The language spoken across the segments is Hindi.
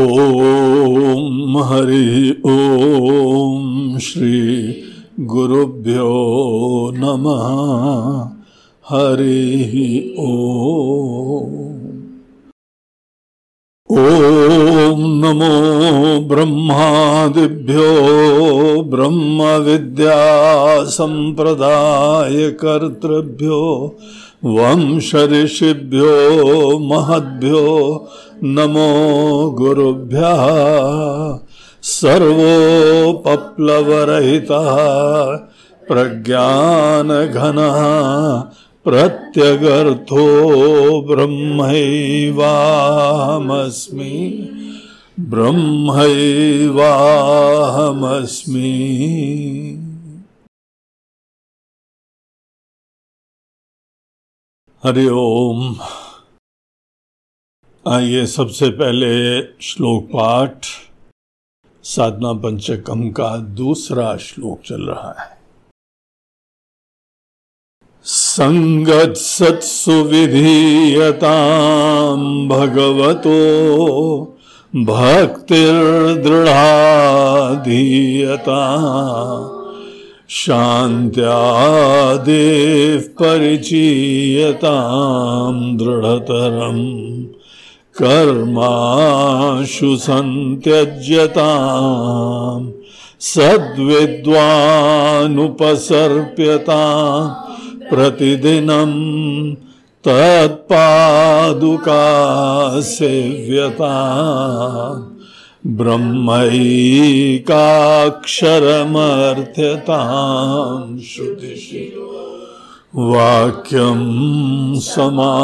ॐ हरि ॐ श्री गुरुभ्यो नमः। हरिः ॐ नमो ब्रह्मादिभ्यो ब्रह्मविद्यासम्प्रदायकर्तृभ्यो वंशऋषिभ्यो महद्भ्यो नमो गुरुभ्यः सर्वोपप्लवरहितः प्रज्ञानघनः प्रत्यगर्थो ब्रह्मैवाहमस्मि। ब्रह्मैवाहमस्मि। हरि ओम। आइए सबसे पहले श्लोक पाठ, साधना पंचकम का दूसरा श्लोक चल रहा है। संगत सत्सु विधीयताम भगवतो भक्तिर्दृढ़ाधीयता शान्त्यादेव परिचीयतां दृढ़तरम्। कर्माशु सन्त्यज्यताम् सद्विद्वानुपसर्प्यता प्रतिदिनं तत्पादुका सेव्यता ब्रह्मैकाक्षरमर्थ्यतां श्रुतिषि वाक्यम समाकर्ण्यता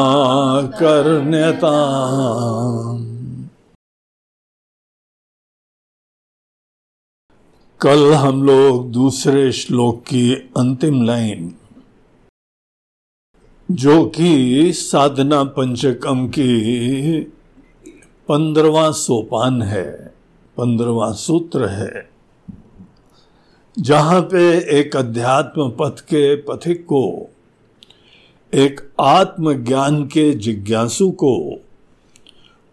कल हम लोग दूसरे श्लोक की अंतिम लाइन। जो कि साधना पंचकम की पंद्रवा सोपान है, पंद्रवा सूत्र है। जहाँ पे एक अध्यात्म पथ के पथिक को एक आत्मज्ञान के जिज्ञासु को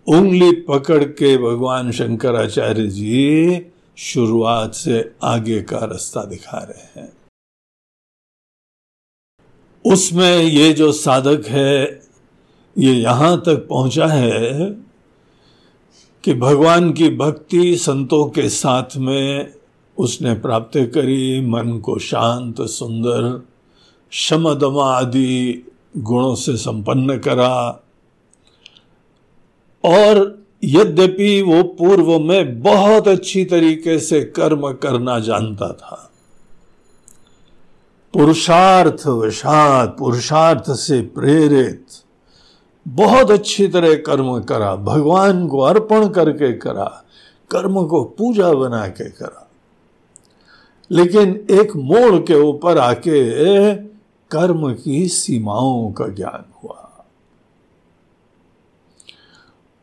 उंगली पकड़ के भगवान शंकराचार्य जी शुरुआत से आगे का रास्ता दिखा रहे हैं। उसमें ये जो साधक है, ये यहाँ तक पहुँचा है कि भगवान की भक्ति संतों के साथ में उसने प्राप्त करी, मन को शांत, सुंदर शमदमा आदि गुणों से संपन्न करा। और यद्यपि वो पूर्व में बहुत अच्छी तरीके से कर्म करना जानता था। पुरुषार्थ वशात, पुरुषार्थ से प्रेरित, बहुत अच्छी तरह कर्म करा। भगवान को अर्पण करके करा, कर्म को पूजा बना के करा। लेकिन एक मोड़ के ऊपर आके कर्म की सीमाओं का ज्ञान हुआ।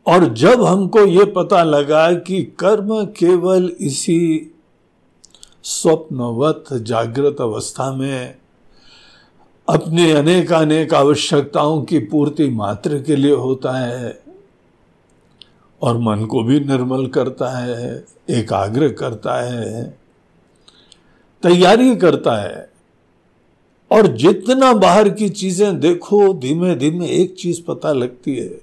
और जब हमको ये पता लगा कि कर्म केवल इसी स्वप्नवत, जागृत अवस्था में अपने अनेक अनेक आवश्यकताओं की पूर्ति मात्र के लिए होता है और मन को भी निर्मल करता है, एकाग्र करता है, तैयारी करता है और जितना बाहर की चीज़ें देखो, धीमे धीमे एक चीज़ पता लगती है।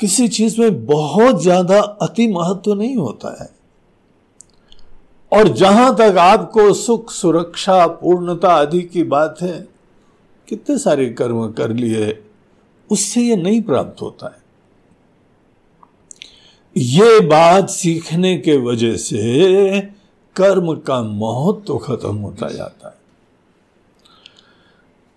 किसी चीज़ में बहुत ज़्यादा अति महत्व नहीं होता है। और जहाँ तक आपको सुख, सुरक्षा, पूर्णता आदि की बात है, कितने सारे कर्म कर लिए, उससे ये नहीं प्राप्त होता है। ये बात सीखने के वजह से कर्म का महत्व तो खत्म होता जाता है।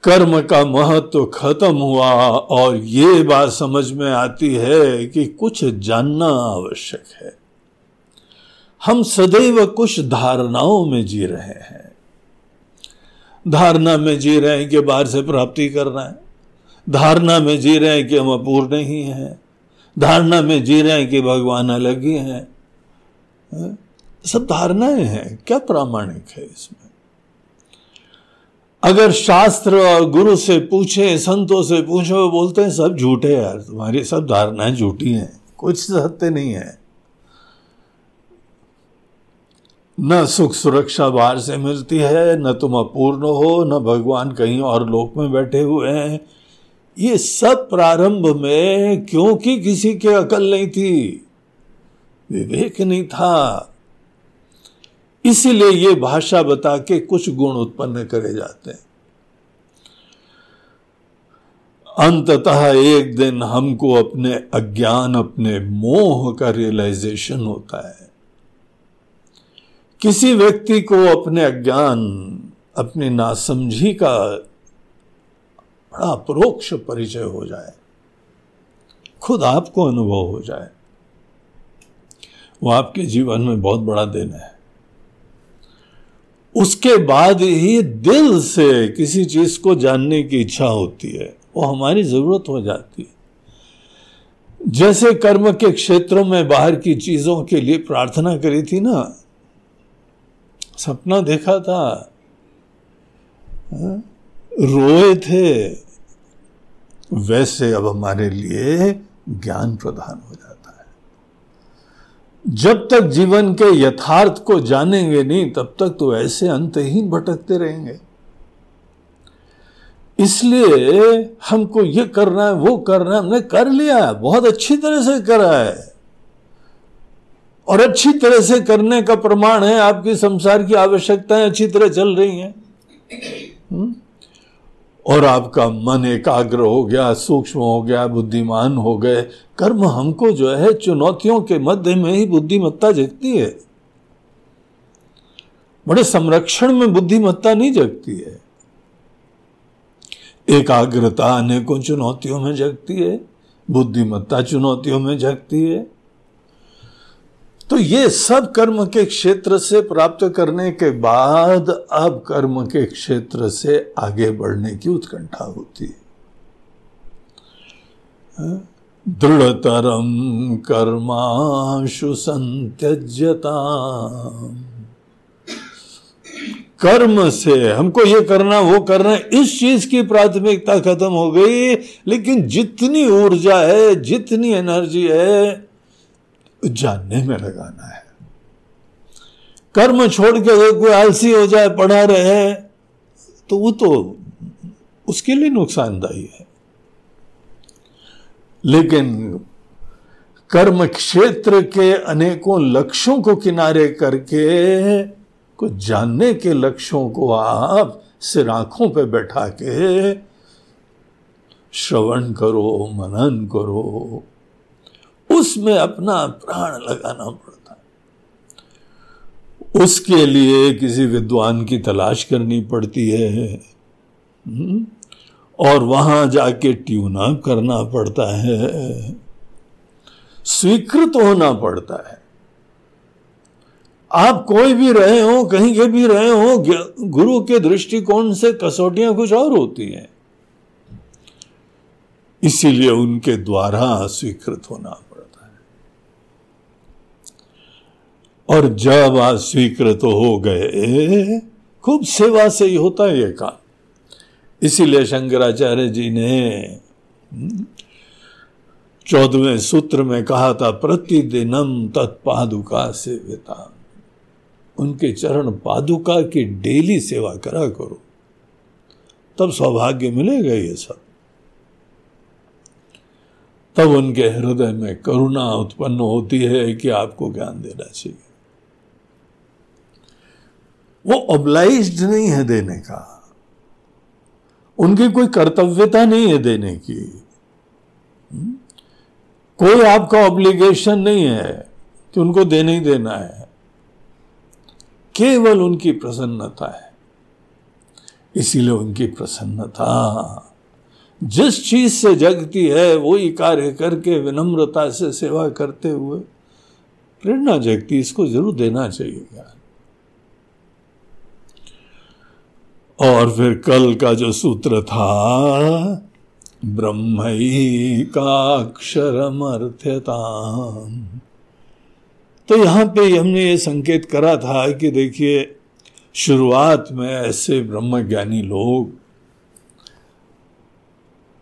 कर्म का महत्व तो खत्म हुआ और ये बात समझ में आती है कि कुछ जानना आवश्यक है। हम सदैव कुछ धारणाओं में जी रहे हैं। धारणा में जी रहे हैं कि बाहर से प्राप्ति करना है। धारणा में जी रहे हैं कि हम अपूर्ण ही हैं। धारणा में जी रहे हैं कि भगवान अलग ही। हैं? सब धारणाएँ हैं, क्या प्रामाणिक है इसमें? अगर शास्त्र और गुरु से पूछे, संतों से पूछे बोलते हैं, सब झूठे यार, तुम्हारी सब धारणाएँ झूठी हैं, कुछ सत्य नहीं है। न सुख सुरक्षा बाहर से मिलती है, न तुम अपूर्ण हो, न भगवान कहीं और लोक में बैठे हुए हैं। ये सब प्रारंभ में क्योंकि किसी के अकल नहीं थी, विवेक नहीं था इसीलिए ये भाषा बता के कुछ गुण उत्पन्न करे जाते हैं। अंततः एक दिन हमको अपने अज्ञान, अपने मोह का रियलाइजेशन होता है। किसी व्यक्ति को अपने अज्ञान, अपनी नासमझी का बड़ा परोक्ष परिचय हो जाए, खुद आपको अनुभव हो जाए, वो आपके जीवन में बहुत बड़ा दिन है। उसके बाद ही दिल से किसी चीज़ को जानने की इच्छा होती है, वो हमारी ज़रूरत हो जाती है जैसे कर्म के क्षेत्रों में बाहर की चीज़ों के लिए प्रार्थना करी थी ना, सपना देखा था हाँ? रोए थे, वैसे अब हमारे लिए ज्ञान प्रधान हो जाता जब तक जीवन के यथार्थ को जानेंगे नहीं, तब तक तो ऐसे अंतहीन भटकते रहेंगे। इसलिए हमको ये करना है, वो करना है, हमने कर लिया है, बहुत अच्छी तरह से करा है। और अच्छी तरह से करने का प्रमाण है, आपकी संसार की आवश्यकताएँ अच्छी तरह चल रही हैं। हुँ? और आपका मन एकाग्र हो गया, सूक्ष्म हो गया, बुद्धिमान हो गए। कर्म हमको जो है, चुनौतियों के मध्य में ही बुद्धिमत्ता जगती है। बड़े संरक्षण में बुद्धिमत्ता नहीं जगती है। एकाग्रता अनेकों चुनौतियों में जगती है, बुद्धिमत्ता चुनौतियों में जगती है। तो ये सब कर्म के क्षेत्र से प्राप्त करने के बाद अब कर्म के क्षेत्र से आगे बढ़ने की उत्कंठा होती है? दृढ़तरम कर्माशु संत्यजता कर्म से हमको ये करना, वो करना, इस चीज़ की प्राथमिकता खत्म हो गई, लेकिन जितनी ऊर्जा है, जितनी एनर्जी है जानने में लगाना है। कर्म छोड़ के अगर कोई आलसी हो जाए, पढ़ा रहे तो वो तो उसके लिए नुकसानदायी है। लेकिन कर्म क्षेत्र के अनेकों लक्ष्यों को किनारे करके कुछ जानने के लक्ष्यों को आप सिर आँखों पर बैठा के श्रवण करो, मनन करो उसमें अपना प्राण लगाना पड़ता है। उसके लिए किसी विद्वान की तलाश करनी पड़ती है। हम्म? और वहाँ जाके ट्यून अप करना पड़ता है। स्वीकृत होना पड़ता है। आप कोई भी रहे हो, कहीं के भी रहे हो गुरु के दृष्टिकोण से कसौटियाँ कुछ और होती हैं। इसीलिए उनके द्वारा स्वीकृत होना और जब आज स्वीकृत हो गए खूब सेवा से ही होता है ये काम। इसीलिए शंकराचार्य जी ने हम्म, चौदहवें सूत्र में कहा था प्रतिदिनम तत्पादुका सेविता उनके चरण पादुका की डेली सेवा करा करो। तब सौभाग्य मिलेगा ये सब। तब उनके हृदय में करुणा उत्पन्न होती है कि आपको ज्ञान देना चाहिए। वो ऑब्लाइज्ड नहीं है देने का। उनकी कोई कर्तव्यता नहीं है देने की। हम्म? कोई आपका ऑब्लिगेशन नहीं है कि उनको देने ही देना है। केवल उनकी प्रसन्नता है। इसीलिए उनकी प्रसन्नता। जिस चीज़ से जगती है, वही कार्य करके विनम्रता से सेवा करते हुए प्रेरणा जगती इसको ज़रूर देना चाहिए यार और फिर कल का जो सूत्र था, ब्रह्म अर्थता तो यहाँ पे हमने ये संकेत करा था कि देखिए, शुरुआत में ऐसे ब्रह्म ज्ञानी लोग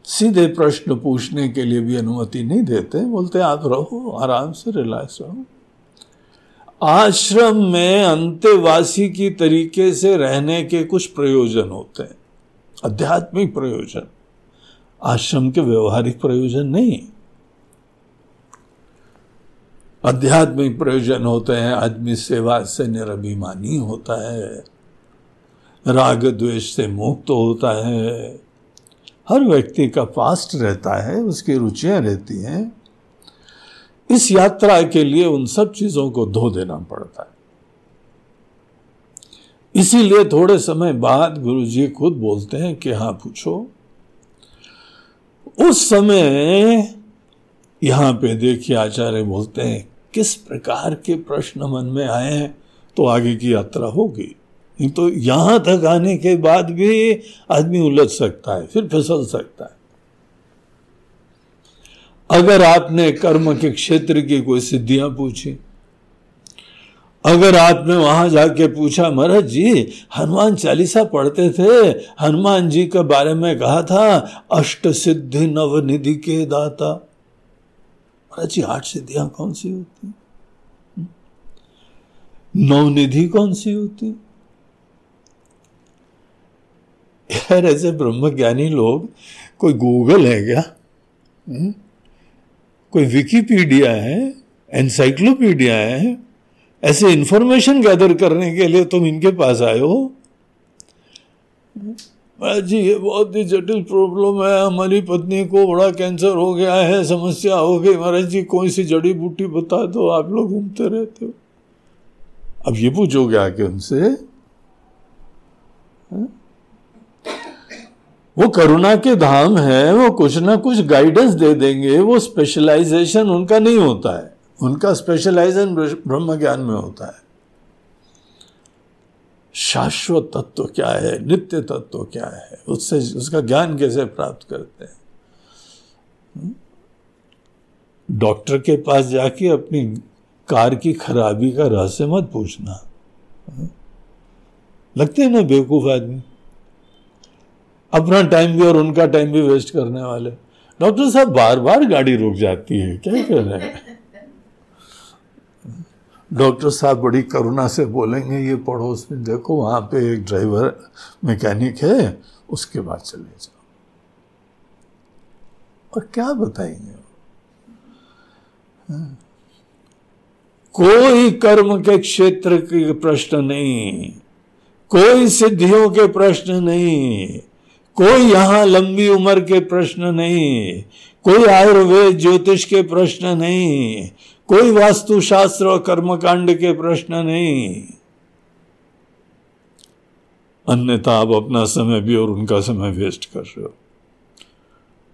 सीधे प्रश्न पूछने के लिए भी अनुमति नहीं देते, बोलते, आप रहो, आराम से रिलैक्स रहो। आश्रम में अंत्यवासी की तरीके से रहने के कुछ प्रयोजन होते हैं। आध्यात्मिक प्रयोजन। आश्रम के व्यवहारिक प्रयोजन नहीं। आध्यात्मिक प्रयोजन होते हैं, आदमी सेवा से निरभिमानी होता है। राग द्वेष से मुक्त तो होता है। हर व्यक्ति का पास्ट रहता है, उसकी रुचियाँ रहती हैं। इस यात्रा के लिए उन सब चीज़ों को धो देना पड़ता है। इसीलिए थोड़े समय बाद गुरु जी खुद बोलते हैं कि हाँ पूछो। उस समय यहाँ पे देखिए आचार्य बोलते हैं, किस प्रकार के प्रश्न मन में आए हैं? तो आगे की यात्रा होगी। तो यहाँ तक आने के बाद भी आदमी उलझ सकता है, फिर फिसल सकता है। अगर आपने कर्म के क्षेत्र की कोई सिद्धियाँ पूछी, अगर आपने वहाँ जाके पूछा, महाराज जी, हनुमान चालीसा पढ़ते थे? हनुमान जी के बारे में कहा था, अष्ट सिद्धि नव निधि के दाता। महाराज जी, आठ सिद्धियाँ कौन सी होती? हम्म? नवनिधि कौन सी होती? यार, ऐसे ब्रह्म ज्ञानी लोग, कोई गूगल है क्या? हुँ? कोई विकीपीडिया है एनसाइक्लोपीडिया है, ऐसे इंफॉर्मेशन गैदर करने के लिए तुम इनके पास आए हो? जी ये बहुत ही जटिल प्रॉब्लम है। हमारी पत्नी को बड़ा कैंसर हो गया है, समस्या हो गई। महाराज जी, कोई सी जड़ी बूटी बता दो, आप लोग घूमते रहते हो। अब ये पूछोगे आके उनसे वो करुणा के धाम है, वो कुछ ना कुछ गाइडेंस दे देंगे, वो स्पेशलाइजेशन उनका नहीं होता है। उनका स्पेशलाइजेशन ब्रह्म ज्ञान में होता है। शाश्वत तत्व क्या है? नित्य तत्व क्या है? उससे, उसका ज्ञान कैसे प्राप्त करते हैं? हम्म? डॉक्टर के पास जाके अपनी कार की खराबी का रहस्य मत पूछना। हम्म? लगते हैं ना बेवकूफ़ आदमी। अपना टाइम भी और उनका टाइम भी वेस्ट करने वाले। डॉक्टर साहब बार बार गाड़ी रुक जाती है, क्या कर रहे हैं? डॉक्टर साहब बड़ी करुणा से बोलेंगे, ये पड़ोस में देखो, वहाँ पे एक ड्राइवर मैकेनिक है, उसके बाद चले जाओ। और क्या बताएँगे? हाँ। कोई कर्म के क्षेत्र के प्रश्न नहीं, कोई सिद्धियों के प्रश्न नहीं कोई यहाँ लंबी उम्र के प्रश्न नहीं, कोई आयुर्वेद ज्योतिष के प्रश्न नहीं, कोई वास्तुशास्त्र और कर्मकांड के प्रश्न नहीं। अन्यथा आप अपना समय भी और उनका समय वेस्ट कर रहे हो।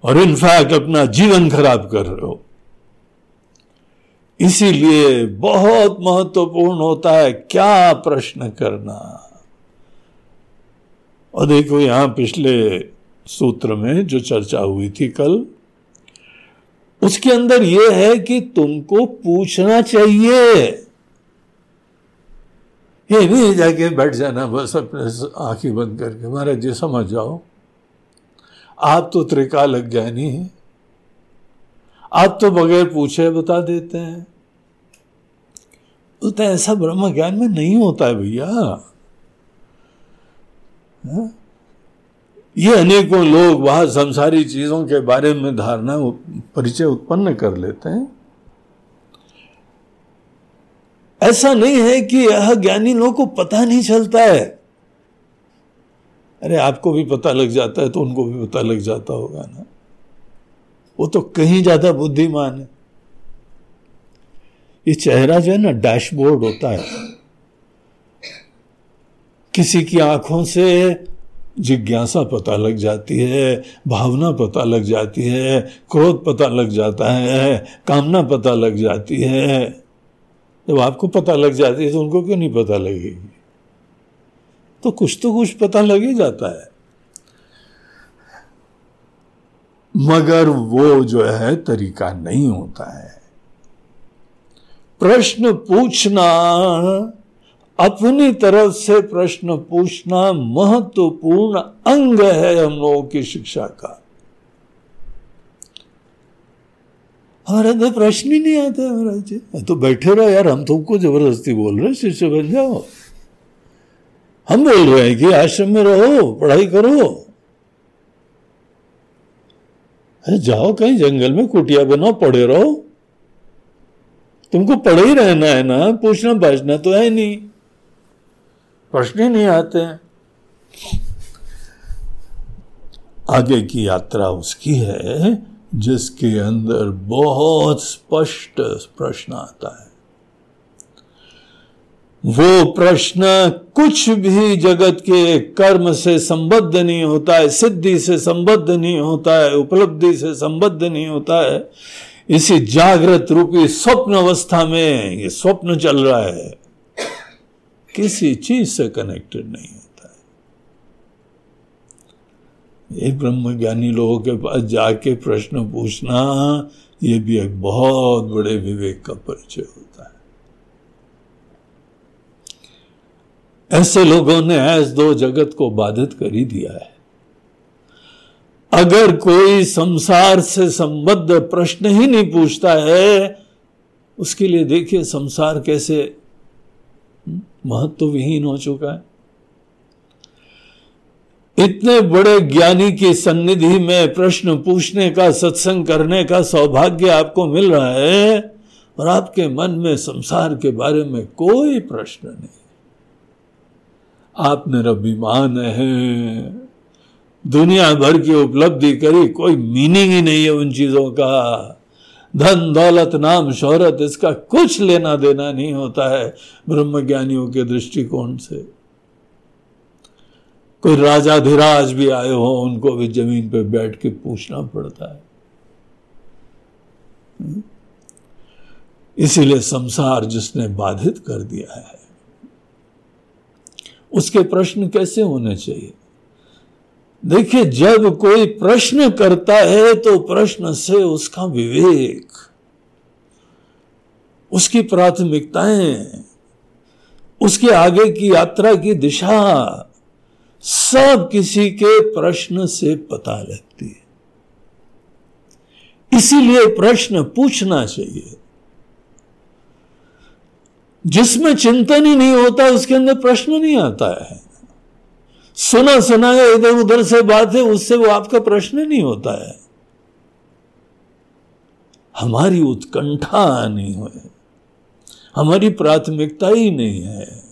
और इनफैक्ट अपना जीवन खराब कर रहे हो। इसीलिए बहुत महत्वपूर्ण होता है, क्या प्रश्न करना? और देखो यहाँ पिछले सूत्र में जो चर्चा हुई थी कल, उसके अंदर यह है कि तुमको पूछना चाहिए। ये नहीं जाके बैठ जाना, बस अपने आँखें बंद करके, महाराज जी समझ जाओ। आप तो त्रिकाल ज्ञानी हैं। आप तो बगैर पूछे बता देते हैं। तो ऐसा ब्रह्म ज्ञान में नहीं होता है भैया। हाँ? ये अनेकों लोग वहाँ संसारी चीज़ों के बारे में धारणा परिचय उत्पन्न कर लेते हैं। ऐसा नहीं है कि यह ज्ञानी लोगों को पता नहीं चलता है। अरे, आपको भी पता लग जाता है तो उनको भी पता लग जाता होगा ना। वो तो कहीं ज़्यादा बुद्धिमान है। ये चेहरा जो है ना, डैशबोर्ड होता है। किसी की आँखों से जिज्ञासा पता लग जाती है, भावना पता लग जाती है, क्रोध पता लग जाता है, कामना पता लग जाती है। जब आपको पता लग जाती है तो उनको क्यों नहीं पता लगेगी? तो कुछ तो कुछ पता लग ही जाता है। मगर वो जो है, तरीका नहीं होता है। प्रश्न पूछना अपनी तरफ़ से प्रश्न पूछना महत्वपूर्ण अंग है हम लोगों की शिक्षा का। हमारे अंदर प्रश्न ही नहीं आते महाराज जी। तो बैठे रहो यार, हम तुमको ज़बरदस्ती बोल रहे शिष्य बन जाओ। हम बोल रहे हैं कि आश्रम में रहो, पढ़ाई करो। अरे जाओ कहीं जंगल में, कुटिया बनाओ, पढ़े रहो। तुमको पढ़े ही रहना है ना पूछना बाजना तो है नहीं। प्रश्न ही नहीं आते हैं। आगे की यात्रा उसकी है, जिसके अंदर बहुत स्पष्ट प्रश्न आता है। वो प्रश्न कुछ भी जगत के कर्म से संबद्ध नहीं होता है, सिद्धि से संबद्ध नहीं होता है, उपलब्धि से संबद्ध नहीं होता है। इसी जागृत रूपी स्वप्न अवस्था में ये स्वप्न चल रहा है। किसी चीज़ से कनेक्टेड नहीं होता है। ये ब्रह्म ज्ञानी लोगों के पास जाके प्रश्न पूछना, ये भी एक बहुत बड़े विवेक का परिचय होता है। ऐसे लोगों ने ऐस दो जगत को बाधित कर ही दिया है। अगर कोई संसार से संबद्ध प्रश्न ही नहीं पूछता है, उसके लिए देखिए संसार कैसे महत्व विहीन हो चुका है। इतने बड़े ज्ञानी की सन्निधि में प्रश्न पूछने का, सत्संग करने का सौभाग्य आपको मिल रहा है और आपके मन में संसार के बारे में कोई प्रश्न नहीं। आप निरभिमान है। दुनिया भर की उपलब्धि करी कोई मीनिंग ही नहीं है उन चीज़ों का। धन दौलत नाम शोहरत, इसका कुछ लेना देना नहीं होता है ब्रह्म ज्ञानियों के दृष्टिकोण से। कोई राजाधिराज भी आए हो, उनको भी ज़मीन पर बैठ के पूछना पड़ता है। इसीलिए संसार जिसने बाधित कर दिया है, उसके प्रश्न कैसे होने चाहिए? देखिए, जब कोई प्रश्न करता है तो प्रश्न से उसका विवेक, उसकी प्राथमिकताएँ, उसके आगे की यात्रा की दिशा, सब किसी के प्रश्न से पता लगती है। इसीलिए प्रश्न पूछना चाहिए। जिसमें चिंतन ही नहीं होता, उसके अंदर प्रश्न नहीं आता है। सुना सुना इधर उधर से बात है उससे वो आपका प्रश्न नहीं होता है। हमारी उत्कंठा नहीं हो। हमारी प्राथमिकता ही नहीं है।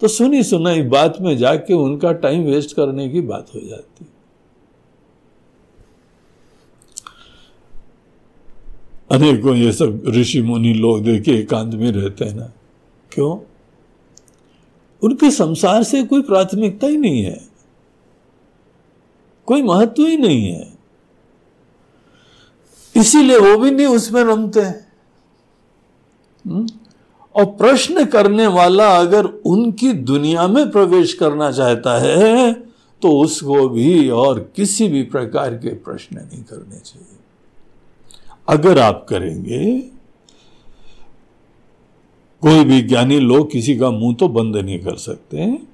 तो सुनी सुनाई बात में जाके उनका टाइम वेस्ट करने की बात हो जाती। अनेकों ये सब ऋषि मुनि लोग देखे एकांत में रहते हैं ना। क्यों? उनके संसार से कोई प्राथमिकता ही नहीं है। कोई महत्व ही नहीं है। इसीलिए वो भी नहीं उसमें रमते। हम्म? और प्रश्न करने वाला अगर उनकी दुनिया में प्रवेश करना चाहता है तो उसको भी और किसी भी प्रकार के प्रश्न नहीं करने चाहिए। अगर आप करेंगे कोई भी ज्ञानी लोग किसी का मुँह तो बंद नहीं कर सकते हैं।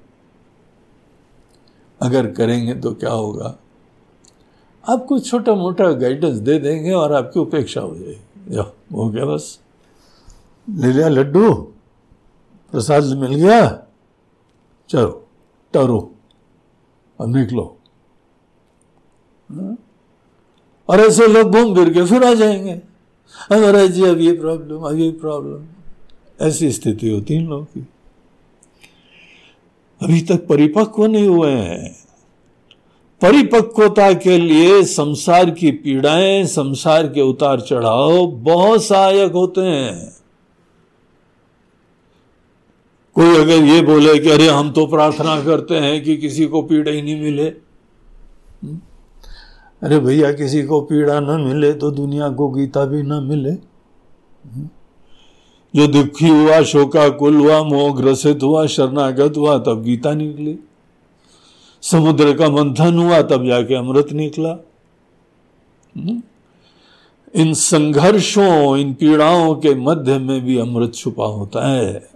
अगर करेंगे तो क्या होगा? आपको छोटा मोटा गाइडेंस दे देंगे और आपकी उपेक्षा हो जाएगी। हो गया बस? ले लिया लड्डू। प्रसाद मिल गया। चलो टरो अब निकलो? और ऐसे लोग घूम फिर के फिर आ जाएँगे। महाराज जी, अब ये प्रॉब्लम अब ये प्रॉब्लम ऐसी स्थिति होती है इन लोगों की। अभी तक परिपक्व नहीं हुए हैं। परिपक्वता के लिए संसार की पीड़ाएँ, संसार के उतार चढ़ाव बहुत सहायक होते हैं। कोई अगर ये बोले कि अरे हम तो प्रार्थना करते हैं कि किसी को पीड़ा ही नहीं मिले। हम्म? अरे भैया, किसी को पीड़ा न मिले तो दुनिया को गीता भी न मिले। हम्म? जो दुखी हुआ, शोका, कुल हुआ, मोह ग्रसित हुआ, शरणागत हुआ, तब गीता निकली। समुद्र का मंथन हुआ, तब जाके अमृत निकला। हम्म? इन संघर्षों, इन पीड़ाओं के मध्य में भी अमृत छुपा होता है।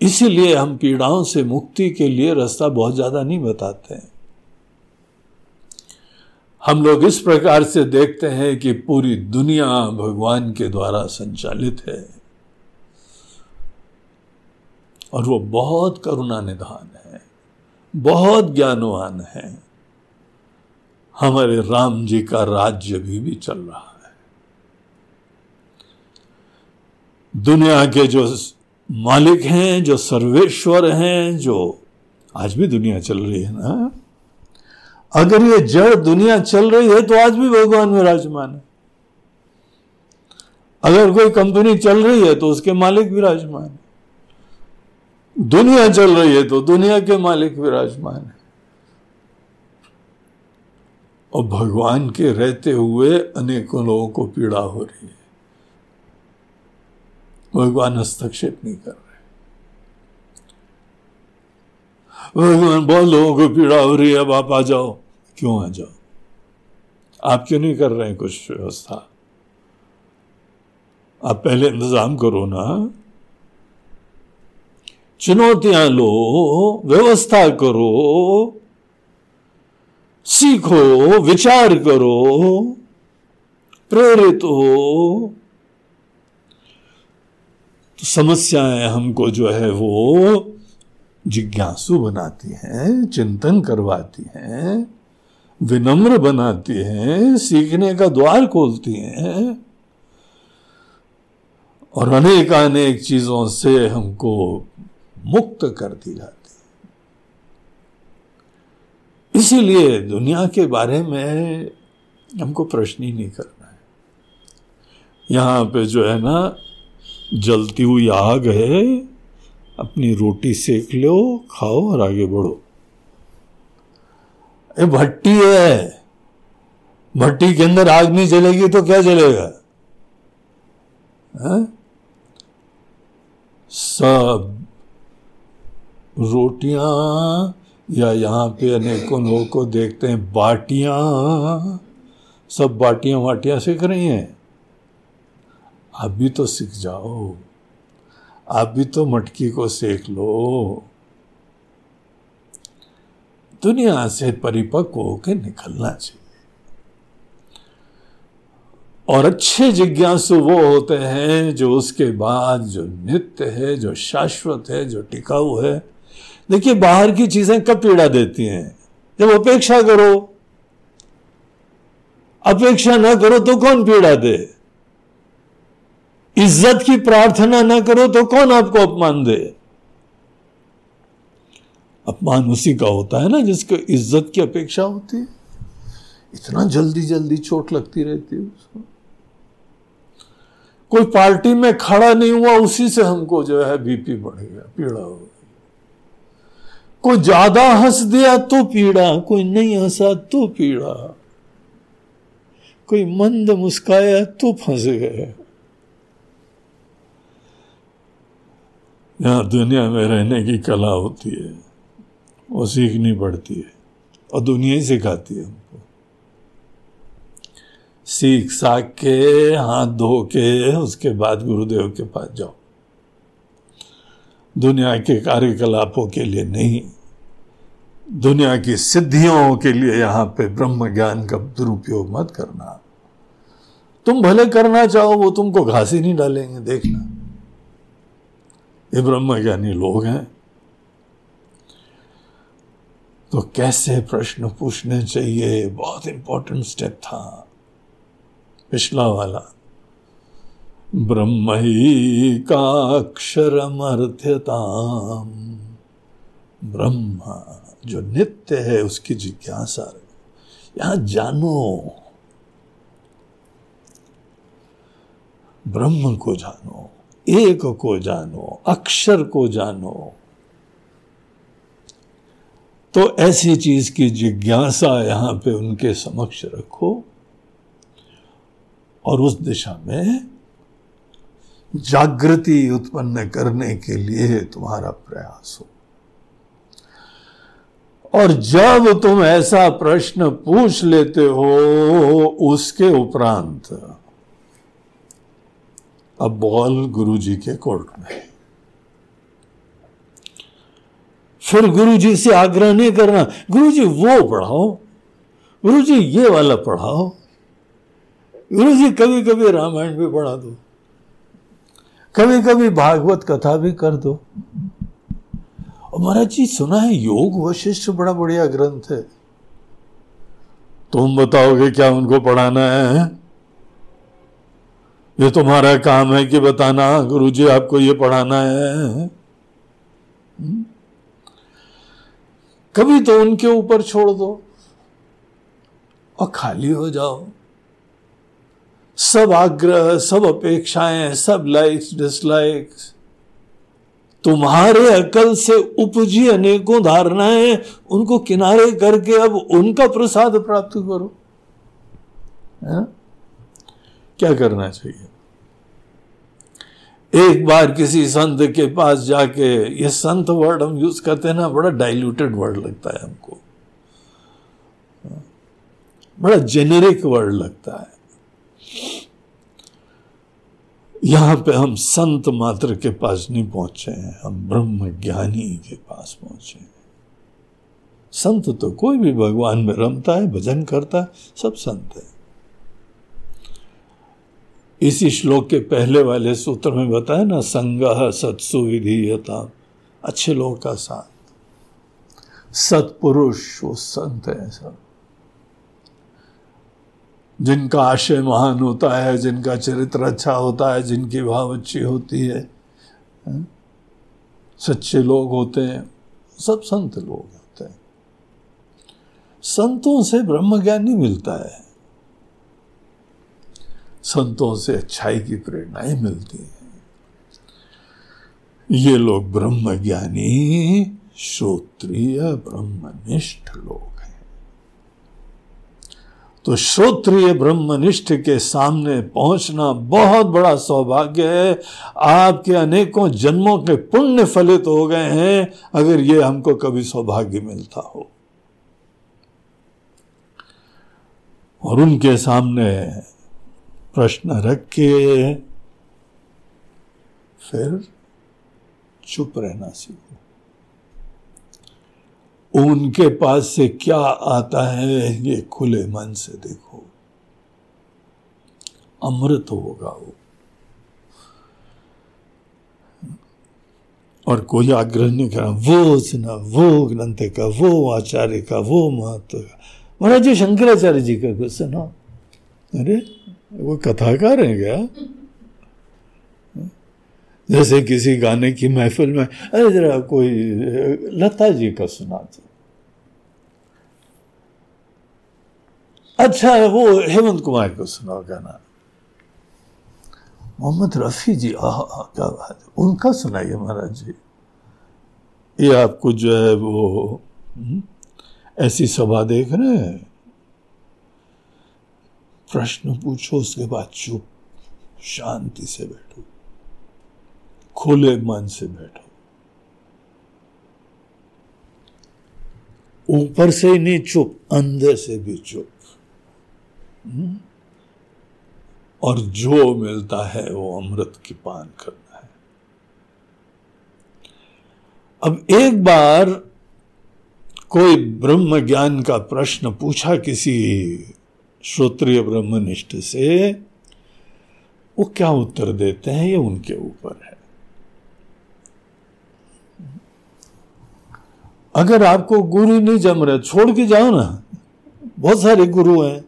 इसीलिए हम पीड़ाओं से मुक्ति के लिए रास्ता बहुत ज़्यादा नहीं बताते। हैं हम लोग इस प्रकार से देखते हैं कि पूरी दुनिया भगवान के द्वारा संचालित है। और वो बहुत करुणा निधान है, बहुत ज्ञानवान है। हमारे राम जी का राज्य भी भी चल रहा है। दुनिया के जो मालिक हैं, जो सर्वेश्वर हैं, जो आज भी दुनिया चल रही है ना अगर ये जड़ दुनिया चल रही है तो आज भी भगवान विराजमान है। अगर कोई कंपनी चल रही है तो उसके मालिक विराजमान है। दुनिया चल रही है तो दुनिया के मालिक विराजमान है। और भगवान के रहते हुए अनेकों लोगों को पीड़ा हो रही है। भगवान हस्तक्षेप नहीं कर रहे भगवान बहुत लोगों को पीड़ा हो रही है अब आप आ जाओ। क्यों आ जाओ? आप क्यों नहीं कर रहे हैं कुछ व्यवस्था? आप पहले इंतज़ाम करो ना। चुनौतियाँ लो, व्यवस्था करो, सीखो, विचार करो, प्रेरित हो। तो समस्याएँ हमको जो है वो जिज्ञासु बनाती हैं, चिंतन करवाती हैं, विनम्र बनाती हैं, सीखने का द्वार खोलती हैं। और अनेक अनेक चीज़ों से हमको मुक्त कर दी जाती इसीलिए दुनिया के बारे में हमको प्रश्न ही नहीं करना है। यहाँ पे जो है ना, जलती हुई आग है अपनी रोटी सेक लो, खाओ और आगे बढ़ो। ये भट्टी है। भट्टी के अंदर आग नहीं जलेगी तो क्या जलेगा? सब रोटियाँ या यहाँ पे अनेकों लोगों को देखते हैं, बाटियाँ। सब बाटियाँ वाटियाँ सीख रही हैं। आप भी तो सीख जाओ। आप भी तो मटकी को सेक लो। दुनिया से परिपक्व होकर निकलना चाहिए। और अच्छे जिज्ञासु वो होते हैं जो उसके बाद जो नित्य है, जो शाश्वत है, जो टिकाऊ है। देखिए, बाहर की चीज़ें कब पीड़ा देती हैं? जब अपेक्षा करो। अपेक्षा ना करो तो कौन पीड़ा दे? इज़्ज़त की प्रार्थना ना करो तो कौन आपको अपमान दे? अपमान उसी का होता है ना जिसको इज़्ज़त की अपेक्षा होती है। इतना जल्दी जल्दी चोट लगती रहती है उसको। कोई पार्टी में खड़ा नहीं हुआ, उसी से हमको जो है बीपी बढ़ गया, पीड़ा हो गई। कोई ज़्यादा हंस दिया तो पीड़ा, कोई नहीं हंसा तो पीड़ा। कोई मंद मुस्काया तो फंस गए यहाँ दुनिया में रहने की कला होती है वो सीखनी पड़ती है और दुनिया ही सिखाती है हमको। सीख, साख के, हाथ धो के, उसके बाद गुरुदेव के पास जाओ। दुनिया के कार्यकलापों के लिए नहीं, दुनिया की सिद्धियों के लिए यहाँ पे ब्रह्म ज्ञान का दुरुपयोग मत करना। तुम भले करना चाहो, वो तुमको घास ही नहीं डालेंगे, देखना। ये ब्रह्म ज्ञानी लोग हैं। तो कैसे प्रश्न पूछने चाहिए? बहुत इंपॉर्टेंट स्टेप था। पिछला वाला। ब्रह्म ही का अक्षरमर्थ्यताम ब्रह्म जो नित्य है, उसकी जिज्ञासा यहाँ जानो। ब्रह्म को जानो। एक को जानो, अक्षर को जानो। तो ऐसी चीज़ की जिज्ञासा यहाँ पे उनके समक्ष रखो और उस दिशा में जागृति उत्पन्न करने के लिए तुम्हारा प्रयास हो। और जब तुम ऐसा प्रश्न पूछ लेते हो, उसके उपरांत अब बॉल गुरु जी के कोर्ट में। फिर गुरु जी से आग्रह नहीं करना गुरु जी वो पढ़ाओ गुरु जी ये वाला पढ़ाओ। गुरु जी कभी कभी रामायण भी पढ़ा दो कभी कभी भागवत कथा भी कर दो। और महाराज जी, सुना है योग वशिष्ठ बड़ा बढ़िया ग्रंथ है। तुम बताओगे क्या उनको पढ़ाना है? ये तुम्हारा काम है कि बताना गुरु जी आपको ये पढ़ाना है। कभी तो उनके ऊपर छोड़ दो और खाली हो जाओ। सब आग्रह, सब अपेक्षाएँ, सब लाइक्स डिसलाइक्स तुम्हारे अकल से उपजी अनेकों धारणाएँ, उनको किनारे करके अब उनका प्रसाद प्राप्त करो। है? क्या करना चाहिए? एक बार किसी संत के पास जाके, ये संत वर्ड हम यूज़ करते हैं ना, बड़ा डाइल्यूटेड वर्ड लगता है हमको। बड़ा जेनेरिक वर्ड लगता है। यहाँ पे हम संत मात्र के पास नहीं पहुँचे हैं, हम ब्रह्म ज्ञानी के पास पहुँचे हैं। संत तो कोई भी भगवान में रमता है, भजन करता है, सब संत है। इसी श्लोक के पहले वाले सूत्र में बताया ना, संग सत्सु विधीयता अच्छे लोगों का साथ। सत्पुरुष वो संत है सब। जिनका आशय महान होता है, जिनका चरित्र अच्छा होता है, जिनकी भाव अच्छी होती है? सच्चे लोग होते हैं। सब संत लोग होते हैं। संतों से ब्रह्म ज्ञान मिलता है। संतों से अच्छाई की प्रेरणाएँ मिलती हैं। ये लोग ब्रह्म ज्ञानी श्रोत्रिय ब्रह्मनिष्ठ लोग हैं। तो श्रोत्रिय ब्रह्मनिष्ठ के सामने पहुँचना बहुत बड़ा सौभाग्य है। आपके अनेकों जन्मों के पुण्य फलित हो गए हैं, अगर ये हमको कभी सौभाग्य मिलता हो। और उनके सामने प्रश्न रख। के फिर चुप रहना सीखो। उनके पास से क्या आता है, ये खुले मन से देखो। अमृत होगा वो। और कोई आग्रह नहीं करा, वो सुना, वो ग्रंथ का, वो आचार्य का, वो महत्व का। महाराज जी, शंकराचार्य जी का कुछ सुना अरे वो कथाकार है क्या? जैसे किसी गाने की महफिल में अरे जरा कोई लता जी का सुना सुनाते अच्छा वो हेमंत कुमार को सुनाओ गाना। मोहम्मद रफी जी आह क्या बात है। उनका सुनाइए महाराज जी। ये आपको जो है वो हम्म, ऐसी सभा देख रहे हैं। प्रश्न पूछो, उसके बाद चुप, शांति से बैठो, खुले मन से बैठो। ऊपर से ही नहीं, चुप, अंदर से भी चुप। हम्म? और जो मिलता है, वो अमृत की पान करना है। अब एक बार कोई ब्रह्म ज्ञान का प्रश्न पूछा किसी श्रोत्रिय ब्रह्मनिष्ठ से वो क्या उत्तर देते हैं? ये उनके ऊपर है। अगर आपको गुरु नहीं जम रहे, छोड़ के जाओ ना। बहुत सारे गुरु हैं।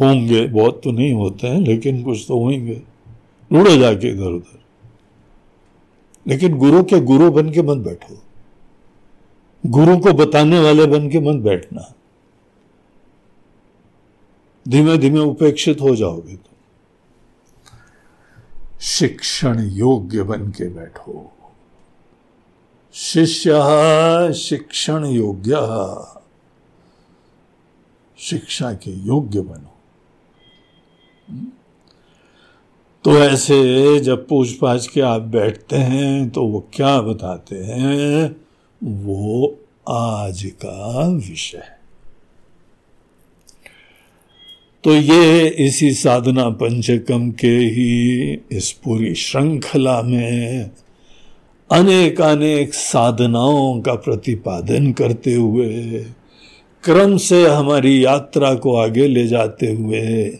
होंगे, बहुत तो नहीं होते हैं, लेकिन कुछ तो होंगे। ढूंढो जाके इधर उधर। लेकिन गुरु के गुरु बन के मत बैठो। गुरु को बताने वाले बन के मत बैठना। धीमे धीमे उपेक्षित हो जाओगे तो शिक्षण योग्य बन के बैठो। शिष्य शिक्षण योग्य। शिक्षा के योग्य बनो। तो ऐसे जब पूछ पाछ के आप बैठते हैं तो वो क्या बताते हैं? वो आज का विषय है। तो ये इसी साधना पंचकम के ही इस पूरी श्रृंखला में अनेक अनेक साधनाओं का प्रतिपादन करते हुए, क्रम से हमारी यात्रा को आगे ले जाते हुए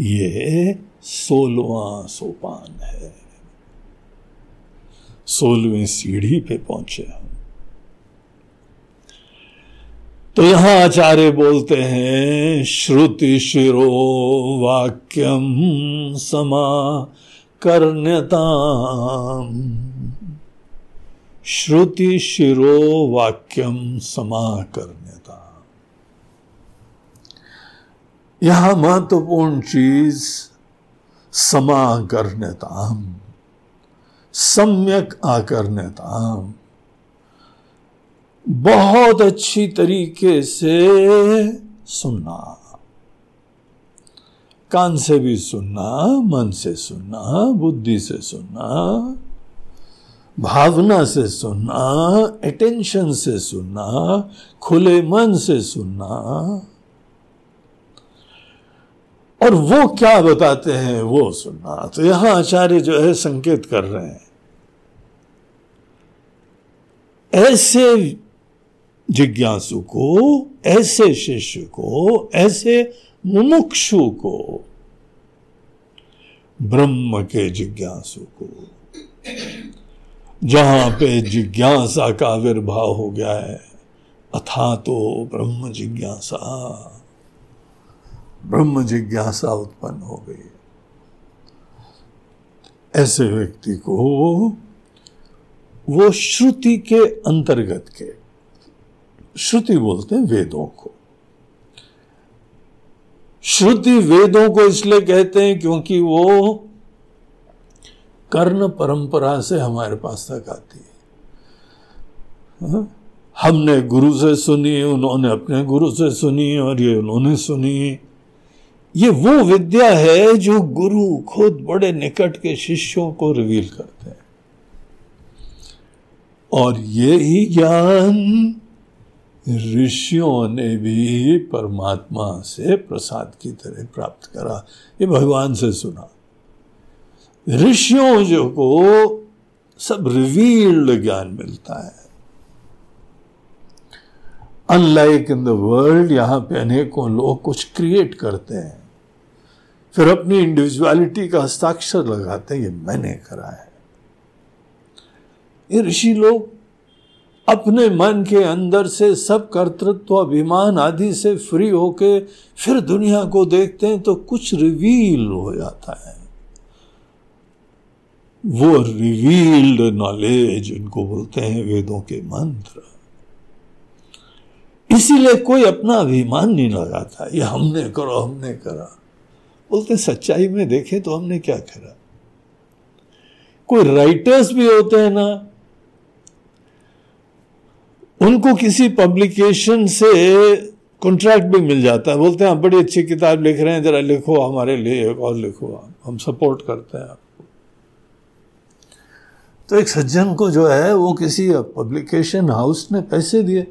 ये सोलवा सोपान है। सोलहवीं सीढ़ी पे पहुँचे हम। तो यहाँ आचार्य बोलते हैं, श्रुति शिरो वाक्यम समा कर्ण्यता श्रुति शिरो वाक्यम समा कर्ण्यता यहाँ महत्वपूर्ण चीज़ समा कर्ण्यता सम्यक आकर्ण्यता बहुत अच्छी तरीके से सुनना। कान से भी सुनना, मन से सुनना, बुद्धि से सुनना, भावना से सुनना अटेंशन से सुनना, खुले मन से सुनना। और वो क्या बताते हैं, वो सुनना। तो यहाँ आचार्य जो है, संकेत कर रहे हैं। ऐसे जिज्ञासु को ऐसे शिष्य को ऐसे मुमुक्षु को ब्रह्म के जिज्ञासु को जहाँ पे जिज्ञासा का आविर्भाव हो गया है, अथा तो ब्रह्म जिज्ञासा। ब्रह्म जिज्ञासा उत्पन्न हो गई ऐसे व्यक्ति को वो श्रुति के अंतर्गत के श्रुति बोलते हैं वेदों को। श्रुति वेदों को इसलिए कहते हैं क्योंकि वो कर्ण परंपरा से हमारे पास तक आती है। हाँ? हमने गुरु से सुनी, उन्होंने अपने गुरु से सुनी और ये उन्होंने सुनी। ये वो विद्या है जो गुरु खुद बड़े निकट के शिष्यों को रिवील करते हैं। और ये ही ज्ञान ऋषियों ने भी परमात्मा से प्रसाद की तरह प्राप्त करा। ये भगवान से सुना। ऋषियों जो को सब रिवील्ड ज्ञान मिलता है। अनलाइक इन द वर्ल्ड यहाँ पे अनेकों लोग कुछ क्रिएट करते हैं। फिर अपनी इंडिविजुअलिटी का हस्ताक्षर लगाते हैं, ये मैंने करा है। ये ऋषि लोग अपने मन के अंदर से सब कर्तृत्व, अभिमान आदि से फ्री होके फिर दुनिया को देखते हैं तो कुछ रिवील हो जाता है। वो रिवील्ड नॉलेज इनको बोलते हैं वेदों के मंत्र। इसीलिए कोई अपना अभिमान नहीं लगाता, ये हमने करो, हमने करा। बोलते सच्चाई में देखें तो हमने क्या करा? कोई राइटर्स भी होते हैं ना उनको किसी पब्लिकेशन से कॉन्ट्रैक्ट भी मिल जाता है। बोलते हैं, आप बड़ी अच्छी किताब लिख रहे हैं, जरा लिखो हमारे लिए और लिखो हम सपोर्ट करते हैं आपको। तो एक सज्जन को जो है, वो किसी पब्लिकेशन हाउस ने पैसे दिए।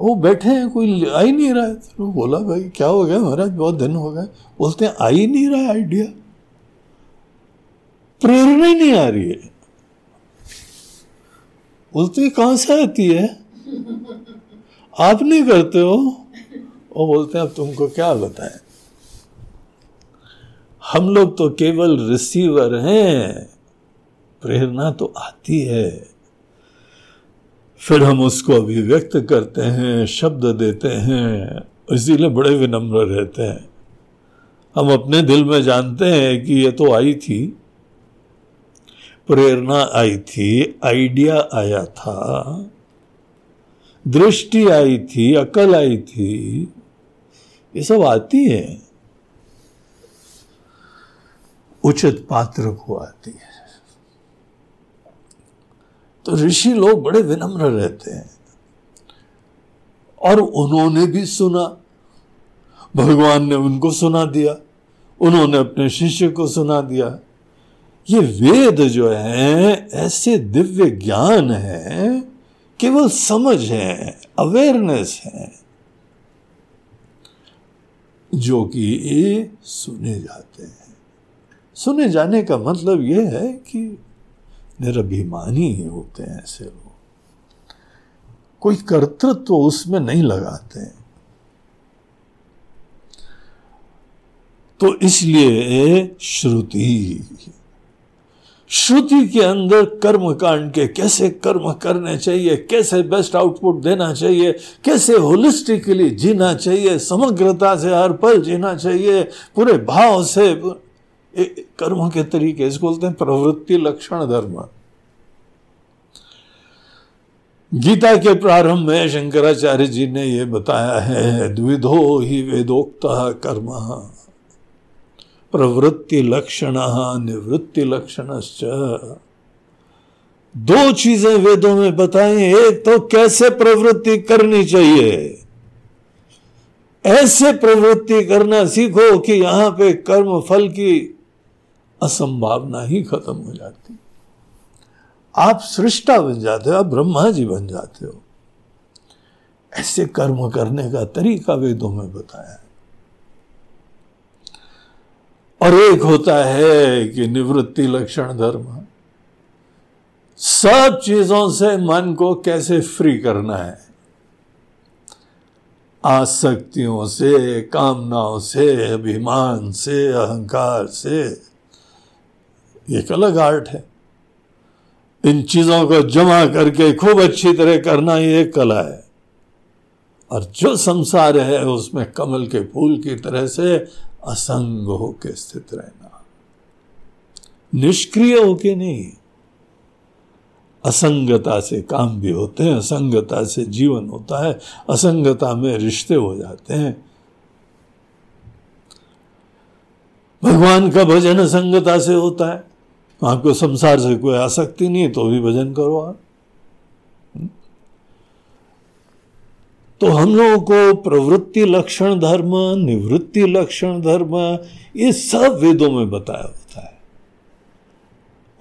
वो बैठे हैं, कोई आ ही नहीं रहा है। तो बोला, भाई, क्या हो गया महाराज? बहुत दिन हो गए। बोलते हैं, आ ही नहीं रहा आइडिया प्रेरणा ही नहीं आ रही है। बोलते कहाँ से आती है? आप नहीं करते हो? वो बोलते हैं, अब तुमको क्या बताएँ? हम लोग तो केवल रिसीवर हैं। प्रेरणा तो आती है। फिर हम उसको अभिव्यक्त करते हैं, शब्द देते हैं, इसीलिए बड़े विनम्र रहते हैं। हम अपने दिल में जानते हैं कि ये तो आई थी। प्रेरणा आई थी, आइडिया आया था। दृष्टि आई थी, अकल आई थी, ये सब आती है। उचित पात्र को आती है। तो ऋषि लोग बड़े विनम्र रहते हैं। और उन्होंने भी सुना। भगवान ने उनको सुना दिया। उन्होंने अपने शिष्य को सुना दिया। ये वेद जो है, ऐसे दिव्य ज्ञान है केवल समझ है अवेयरनेस है, जो कि ये सुने जाते हैं। सुने जाने का मतलब यह है कि निरभिमानी ही होते हैं ऐसे लोग। कोई कर्तृत्व तो उसमें नहीं लगाते तो इसलिए श्रुति श्रुति के अंदर कर्म कांड के कैसे कर्म करने चाहिए, कैसे बेस्ट आउटपुट देना चाहिए, कैसे होलिस्टिकली जीना चाहिए, समग्रता से हर पल जीना चाहिए, पूरे भाव से कर्म के तरीके इसको बोलते हैं प्रवृत्ति लक्षण धर्म। गीता के प्रारंभ में शंकराचार्य जी ने यह बताया है, द्विधो ही वेदोक्त कर्म। प्रवृत्ति लक्षण निवृत्ति लक्षण दो चीज़ें वेदों में बताई एक तो कैसे प्रवृत्ति करनी चाहिए? ऐसे प्रवृत्ति करना सीखो कि यहाँ पे कर्म फल की असंभावना ही खत्म हो जाती। आप सृष्टा बन जाते हो, आप ब्रह्मा जी बन जाते हो। ऐसे कर्म करने का तरीका वेदों में बताया। और एक होता है कि निवृत्ति लक्षण धर्म। सब चीज़ों से मन को कैसे फ्री करना है? आसक्तियों से, कामनाओं से, अभिमान से, अहंकार से। एक अलग आर्ट है। इन चीज़ों को जमा करके खूब अच्छी तरह करना ही एक कला है। और जो संसार है उसमें कमल के फूल की तरह से असंग होके स्थित रहना। निष्क्रिय होके नहीं, असंगता से काम भी होते हैं, असंगता से जीवन होता है, असंगता में रिश्ते हो जाते हैं। भगवान का भजन असंगता से होता है। आपको संसार से कोई आसक्ति नहीं है तो भी भजन करो आप। तो हम लोगों को प्रवृत्ति लक्षण धर्म, निवृत्ति लक्षण धर्म, ये सब वेदों में बताया होता है।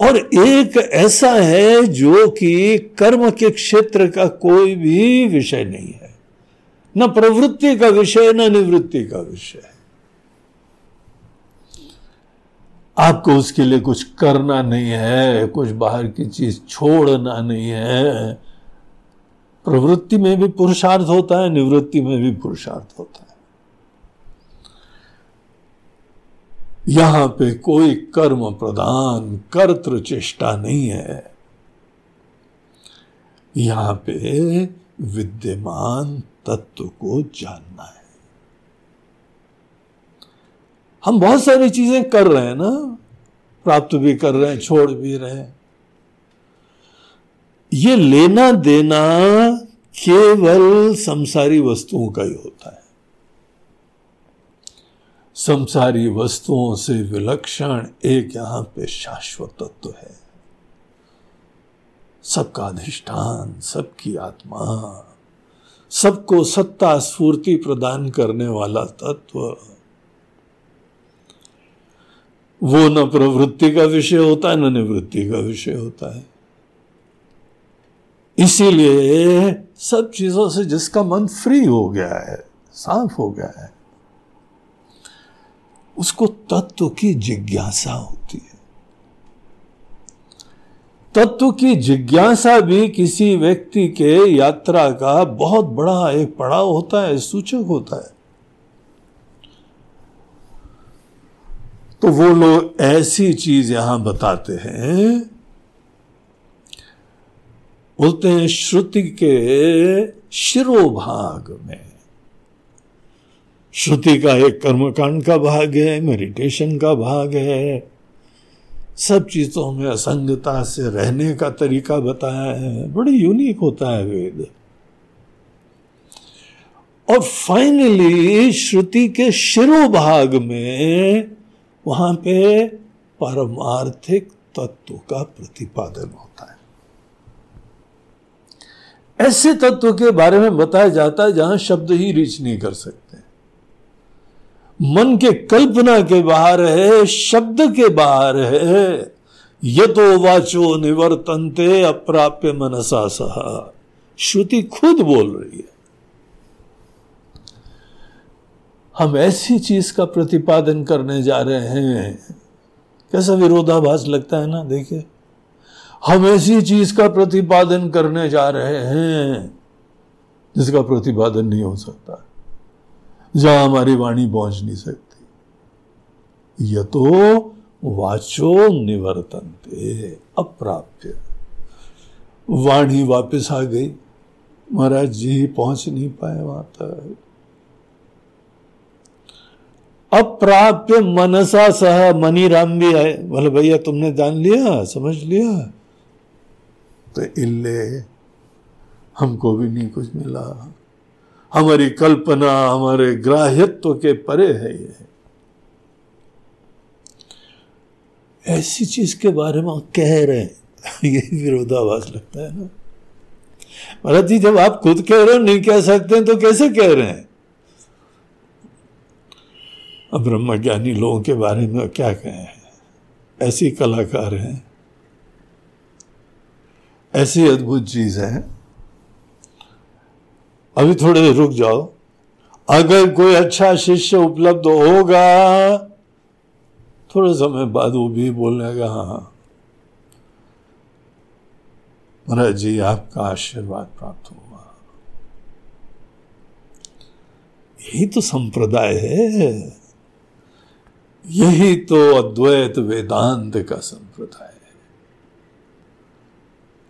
और एक ऐसा है जो कि कर्म के क्षेत्र का कोई भी विषय नहीं है। न प्रवृत्ति का विषय, न निवृत्ति का विषय। आपको उसके लिए कुछ करना नहीं है, कुछ बाहर की चीज़ छोड़ना नहीं है। प्रवृत्ति में भी पुरुषार्थ होता है, निवृत्ति में भी पुरुषार्थ होता है। यहाँ पे कोई कर्म प्रदान, कर्तृ चेष्टा नहीं है। यहाँ पे विद्यमान तत्व को जानना है। हम बहुत सारी चीज़ें कर रहे हैं ना, प्राप्त भी कर रहे हैं, छोड़ भी रहे हैं। ये लेना देना केवल संसारी वस्तुओं का ही होता है। संसारी वस्तुओं से विलक्षण एक यहाँ पे शाश्वत तत्व है। सबका अधिष्ठान, सबकी आत्मा, सबको सत्ता स्फूर्ति प्रदान करने वाला तत्व। वो न प्रवृत्ति का विषय होता है, न निवृत्ति का विषय होता है। इसीलिए सब चीज़ों से जिसका मन फ्री हो गया है साफ़ हो गया है, उसको तत्व की जिज्ञासा होती है। तत्व की जिज्ञासा भी किसी व्यक्ति के यात्रा का बहुत बड़ा एक पड़ाव होता है, सूचक होता है। तो वो लोग ऐसी चीज़ यहाँ बताते हैं बोलते हैं श्रुति के शिरोभाग में। श्रुति का एक कर्मकांड का भाग है मेडिटेशन का भाग है। सब चीज़ों में असंगता से रहने का तरीका बताया है। बड़ी यूनिक होता है वेद। और फाइनली श्रुति के शिरोभाग में वहाँ पे परमार्थिक तत्व का प्रतिपादन होता ऐसे तत्व के बारे में बताया जाता है जहाँ शब्द ही रीच नहीं कर सकते। मन के कल्पना के बाहर है, शब्द के बाहर है। ये तो वाचो निवर्तनते अप्राप्य मनसा सहा। श्रुति खुद बोल रही है। हम ऐसी चीज़ का प्रतिपादन करने जा रहे हैं। कैसा विरोधाभास लगता है ना, देखिए। हम ऐसी चीज़ का प्रतिपादन करने जा रहे हैं, जिसका प्रतिपादन नहीं हो सकता। जहाँ हमारी वाणी पहुँच नहीं सकती। यह तो वाचो निवर्तनते, अप्राप्य। वाणी वापस आ गई। महाराज जी पहुँच नहीं पाए वहाँ तक। अप्राप्य मनसा सह मनी राम भी आए बोले, भैया, तुमने जान लिया, समझ लिया? तो इल्ले, हमको भी नहीं कुछ मिला। हमारी कल्पना, हमारे ग्राह्यत्व के परे है ये ऐसी चीज़ के बारे में कह रहे हैं, ये विरोधाभास लगता है ना। महाराज जी, जब आप खुद कह रहे हो, नहीं कह सकते तो कैसे कह रहे हैं? अब ब्रह्म ज्ञानी लोगों के बारे में क्या कहें? ऐसी कलाकार हैं। ऐसी अद्भुत चीज़ है। अभी थोड़े रुक जाओ। अगर कोई अच्छा शिष्य उपलब्ध होगा, थोड़े समय बाद वो भी बोलने लगा हाँ महाराज जी, आपका आशीर्वाद प्राप्त हुआ। यही तो संप्रदाय है। यही तो अद्वैत वेदांत का संप्रदाय। है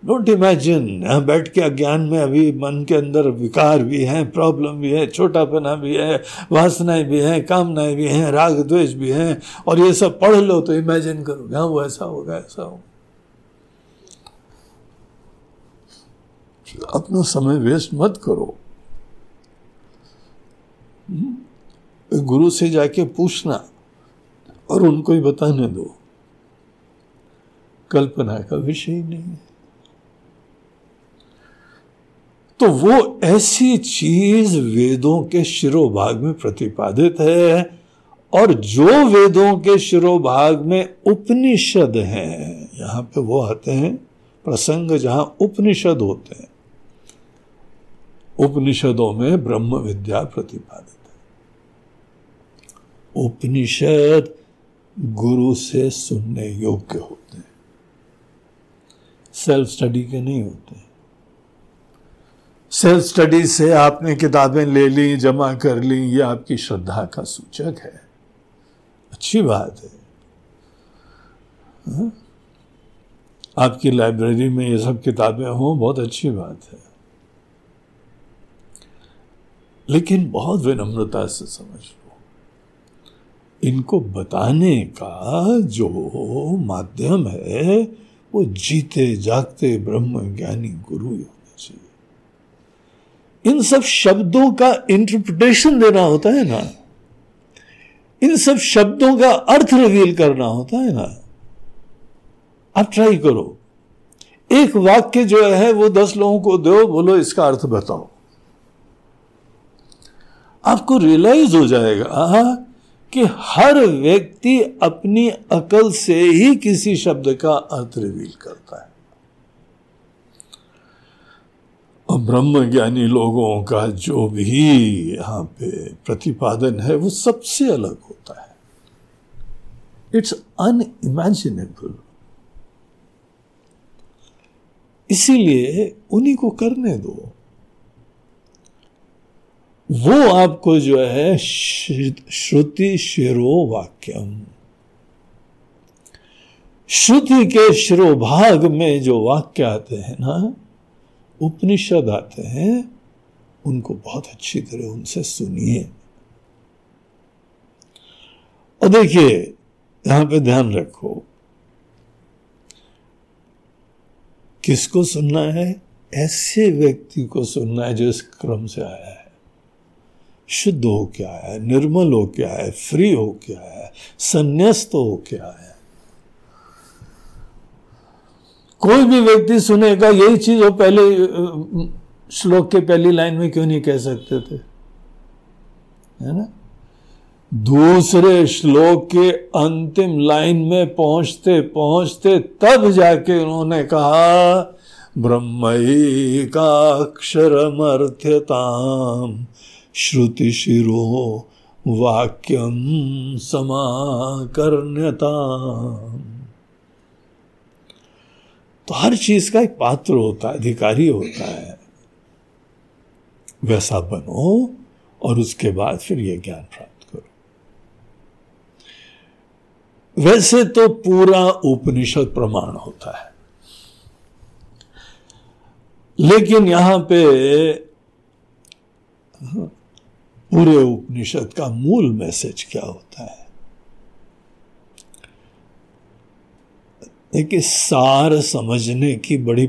डोंट इमेजिन बैठ के अज्ञान में अभी मन के अंदर विकार भी है प्रॉब्लम भी है, छोटापना भी है, वासनाएँ भी हैं, कामनाएँ भी हैं, राग द्वेष भी हैं, और ये सब पढ़ लो तो इमेजिन करो हाँ वो ऐसा होगा ऐसा होगा। अपना समय वेस्ट मत करो। हम्म? गुरु से जाके पूछना और उनको ही बताने दो। कल्पना का विषय नहीं। है तो वो ऐसी चीज़ वेदों के शिरोभाग में प्रतिपादित है और जो वेदों के शिरोभाग में उपनिषद हैं, यहाँ पे वो आते हैं प्रसंग जहाँ उपनिषद होते हैं। उपनिषदों में ब्रह्म विद्या प्रतिपादित है। उपनिषद गुरु से सुनने योग्य होते हैं। सेल्फ स्टडी के नहीं होते सेल्फ स्टडी से आपने किताबें ले ली, जमा कर ली, ये आपकी श्रद्धा का सूचक है। अच्छी बात है। हा? आपकी लाइब्रेरी में ये सब किताबें हों, बहुत अच्छी बात है। लेकिन बहुत विनम्रता से समझ लो। इनको बताने का जो माध्यम है, वो जीते जागते ब्रह्म ज्ञानी गुरु चाहिए इन सब शब्दों का इंटरप्रिटेशन देना होता है ना। इन सब शब्दों का अर्थ रिवील करना होता है ना। आप ट्राई करो। एक वाक्य जो है, वो दस लोगों को दो, बोलो इसका अर्थ बताओ। आपको रियलाइज़ हो जाएगा कि हर व्यक्ति अपनी अकल से ही किसी शब्द का अर्थ रिवील करता है। और ब्रह्म ज्ञानी लोगों का जो भी यहाँ पे प्रतिपादन है, वो सबसे अलग होता है। इट्स अनइमेजिनेबल इसीलिए उन्हीं को करने दो। वो आपको जो है, श्रुति शिरो वाक्यम। श्रुति के शिरोभाग में जो वाक्य आते हैं ना उपनिषद आते हैं, उनको बहुत अच्छी तरह उनसे सुनिए। और देखिए, यहाँ पे ध्यान रखो, किसको सुनना है? ऐसे व्यक्ति को सुनना है जो इस क्रम से आया है। शुद्ध हो क्या है, निर्मल हो क्या है, फ्री हो क्या है, संन्यास्त हो क्या है। कोई भी व्यक्ति सुनेगा, यही चीज़ वो पहले श्लोक के पहली लाइन में क्यों नहीं कह सकते थे? है ना? दूसरे श्लोक के अंतिम लाइन में पहुँचते पहुँचते तब जाके उन्होंने कहा ब्रह्मैकाक्षरमर्थ्यताम श्रुतिशिरो वाक्यम समाकर्ण्यता तो हर चीज़ का एक पात्र होता है, अधिकारी होता है। वैसा बनो और उसके बाद फिर यह ज्ञान प्राप्त करो। वैसे तो पूरा उपनिषद प्रमाण होता है। लेकिन यहाँ पे पूरे उपनिषद का मूल मैसेज क्या होता है? देखिए, सार समझने की बड़ी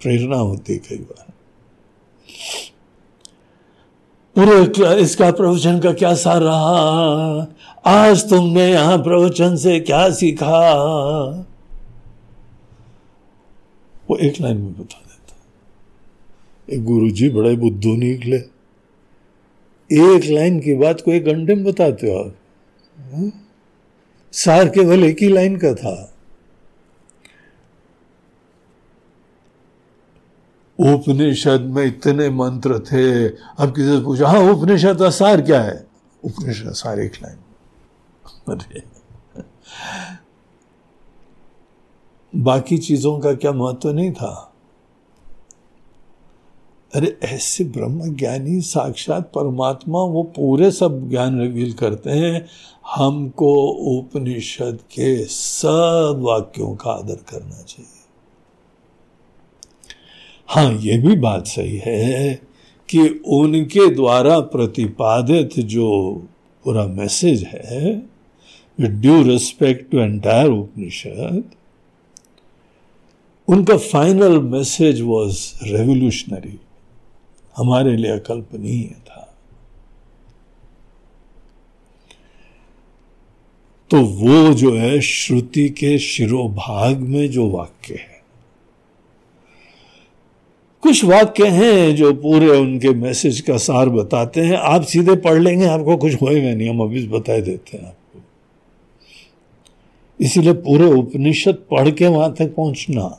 प्रेरणा होती है कई बार। पूरे इसका प्रवचन का क्या सार रहा? आज तुमने यहाँ प्रवचन से क्या सीखा? वो एक लाइन में बता देता एक गुरु जी बड़े बुद्धू निकले एक लाइन की बात को एक घंटे में बताते हो आप हाँ? सार केवल एक ही लाइन का था। उपनिषद में इतने मंत्र थे। अब किसी से पूछा हाँ उपनिषद का सार क्या है? उपनिषद सार एक लाइन। बाकी चीज़ों का क्या महत्व नहीं था? अरे, ऐसे ब्रह्म ज्ञानी साक्षात परमात्मा, वो पूरे सब ज्ञान रिवील करते हैं। हमको उपनिषद के सब वाक्यों का आदर करना चाहिए। हाँ ये भी बात सही है कि उनके द्वारा प्रतिपादित जो पूरा मैसेज है with due respect to entire Upanishad उनका फाइनल मैसेज वॉज़ रेवोल्यूशनरी हमारे लिए अकल्पनीय था। तो वो जो है, श्रुति के शिरोभाग में जो वाक्य है कुछ वाक्य हैं जो पूरे उनके मैसेज का सार बताते हैं। आप सीधे पढ़ लेंगे, आपको कुछ होएगा नहीं, हम अभी बता देते हैं आपको। इसीलिए पूरे उपनिषद पढ़ के वहाँ तक पहुँचना,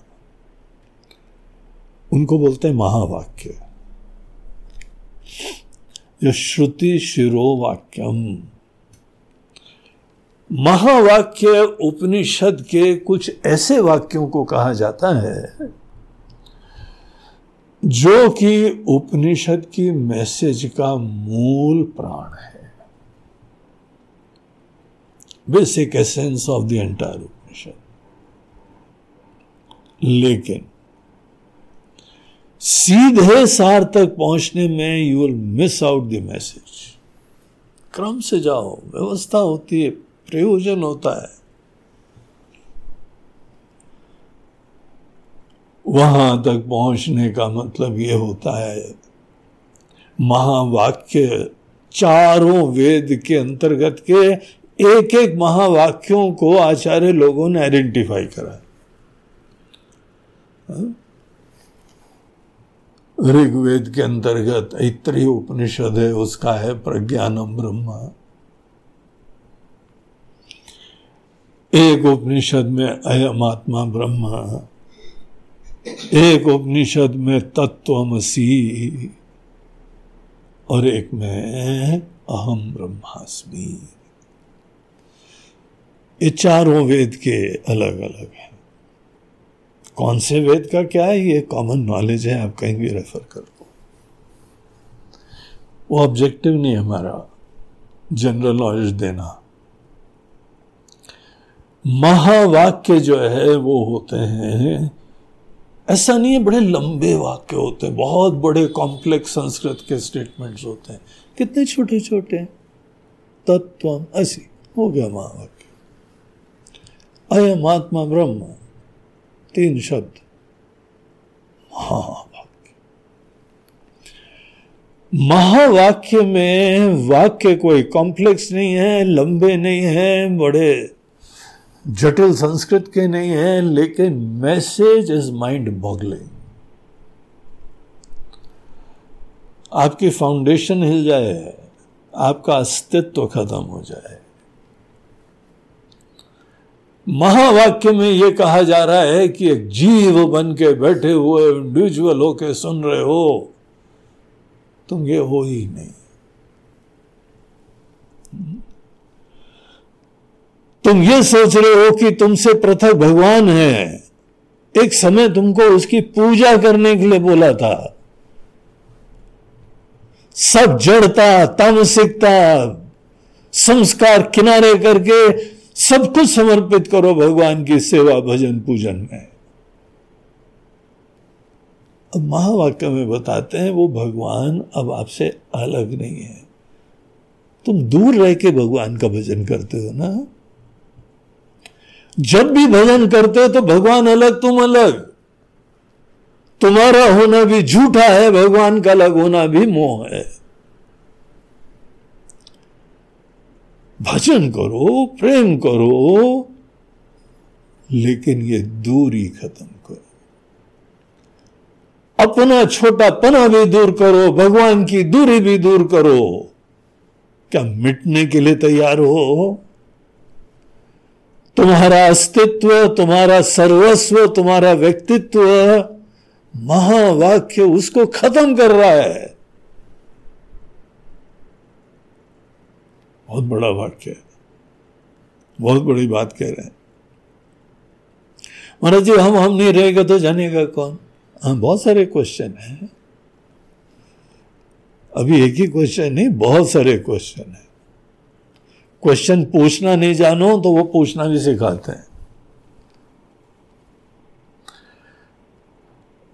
उनको बोलते हैं महावाक्य। जो श्रुति शिरो वाक्यम महावाक्य उपनिषद के कुछ ऐसे वाक्यों को कहा जाता है जो कि उपनिषद की मैसेज का मूल प्राण है। Basic essence of the entire Upanishad. लेकिन, सीधे सार तक पहुँचने में you will miss out the message क्रम से जाओ, व्यवस्था होती है, प्रयोजन होता है। वहाँ तक पहुँचने का मतलब ये होता है, महावाक्य चारों वेद के अंतर्गत के एक एक महावाक्यों को आचार्य लोगों ने आइडेंटिफाई करा? ऋग्वेद के अंतर्गत ऐत्री उपनिषद है, उसका है प्रज्ञानम ब्रह्म एक उपनिषद में अयम आत्मा ब्रह्म एक उपनिषद में तत्वमसी और एक में अहम ब्रह्मास्मि। ये चारों वेद के अलग अलग हैं। कौन से वेद का क्या है? ये कॉमन नॉलेज है, आप कहीं भी रेफर कर दो वो ऑब्जेक्टिव नहीं हमारा। जनरल नॉलेज देना। महावाक्य जो है, वो होते हैं ऐसा नहीं है, बड़े लंबे वाक्य होते हैं, बहुत बड़े कॉम्प्लेक्स संस्कृत के स्टेटमेंट्स होते हैं। कितने छोटे छोटे तत्व ऐसी, हो गया महावाक्य अयम आत्मा ब्रह्म, तीन शब्द। महावाक्य महावाक्य में वाक्य कोई कॉम्प्लेक्स नहीं है, लंबे नहीं है, बड़े जटिल संस्कृत के नहीं है, लेकिन मैसेज इज़ माइंड बॉगलिंग। आपकी फाउंडेशन हिल जाए, आपका अस्तित्व खत्म हो जाए। महावाक्य में यह कहा जा रहा है कि एक जीव बन के बैठे हुए इंडिविजुअल होके सुन रहे हो, तुम ये हो ही नहीं। तुम ये सोच रहे हो कि तुमसे पृथक भगवान है। एक समय तुमको उसकी पूजा करने के लिए बोला था। सब जड़ता, तामसिकता, संस्कार किनारे करके सब कुछ समर्पित करो भगवान की सेवा, भजन, पूजन में। अब महावाक्य में बताते हैं, वो भगवान अब आपसे अलग नहीं है। तुम दूर रह के भगवान का भजन करते हो ना? जब भी भजन करते तो भगवान अलग, तुम अलग। तुम्हारा होना भी झूठा है, भगवान का अलग होना भी मोह है। भजन करो, प्रेम करो, लेकिन ये दूरी खत्म करो। अपना छोटा पना भी दूर करो, भगवान की दूरी भी दूर करो। क्या मिटने के लिए तैयार हो? तुम्हारा अस्तित्व, तुम्हारा सर्वस्व, तुम्हारा व्यक्तित्व, महावाक्य उसको खत्म कर रहा है। बहुत बड़ा वाक्य है। बहुत बड़ी बात कह रहे हैं। महाराज जी, हम हम नहीं रहेगा तो जानेगा कौन? हाँ बहुत सारे क्वेश्चन हैं। अभी एक ही क्वेश्चन नहीं, बहुत सारे क्वेश्चन है। क्वेश्चन पूछना नहीं जानो तो वो पूछना भी सिखाते हैं।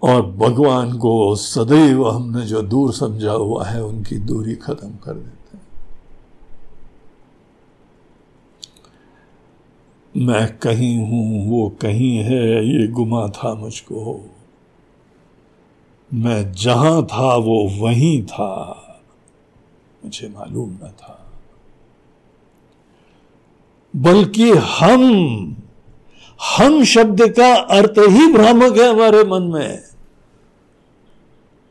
और भगवान को सदैव हमने जो दूर समझा हुआ है, उनकी दूरी खत्म कर देते हैं। मैं कहीं हूँ, वो कहीं है, ये गुमा था मुझको। मैं जहाँ था, वो वहीं था। मुझे मालूम न था। बल्कि हम हम शब्द का अर्थ ही भ्रामक है हमारे मन में।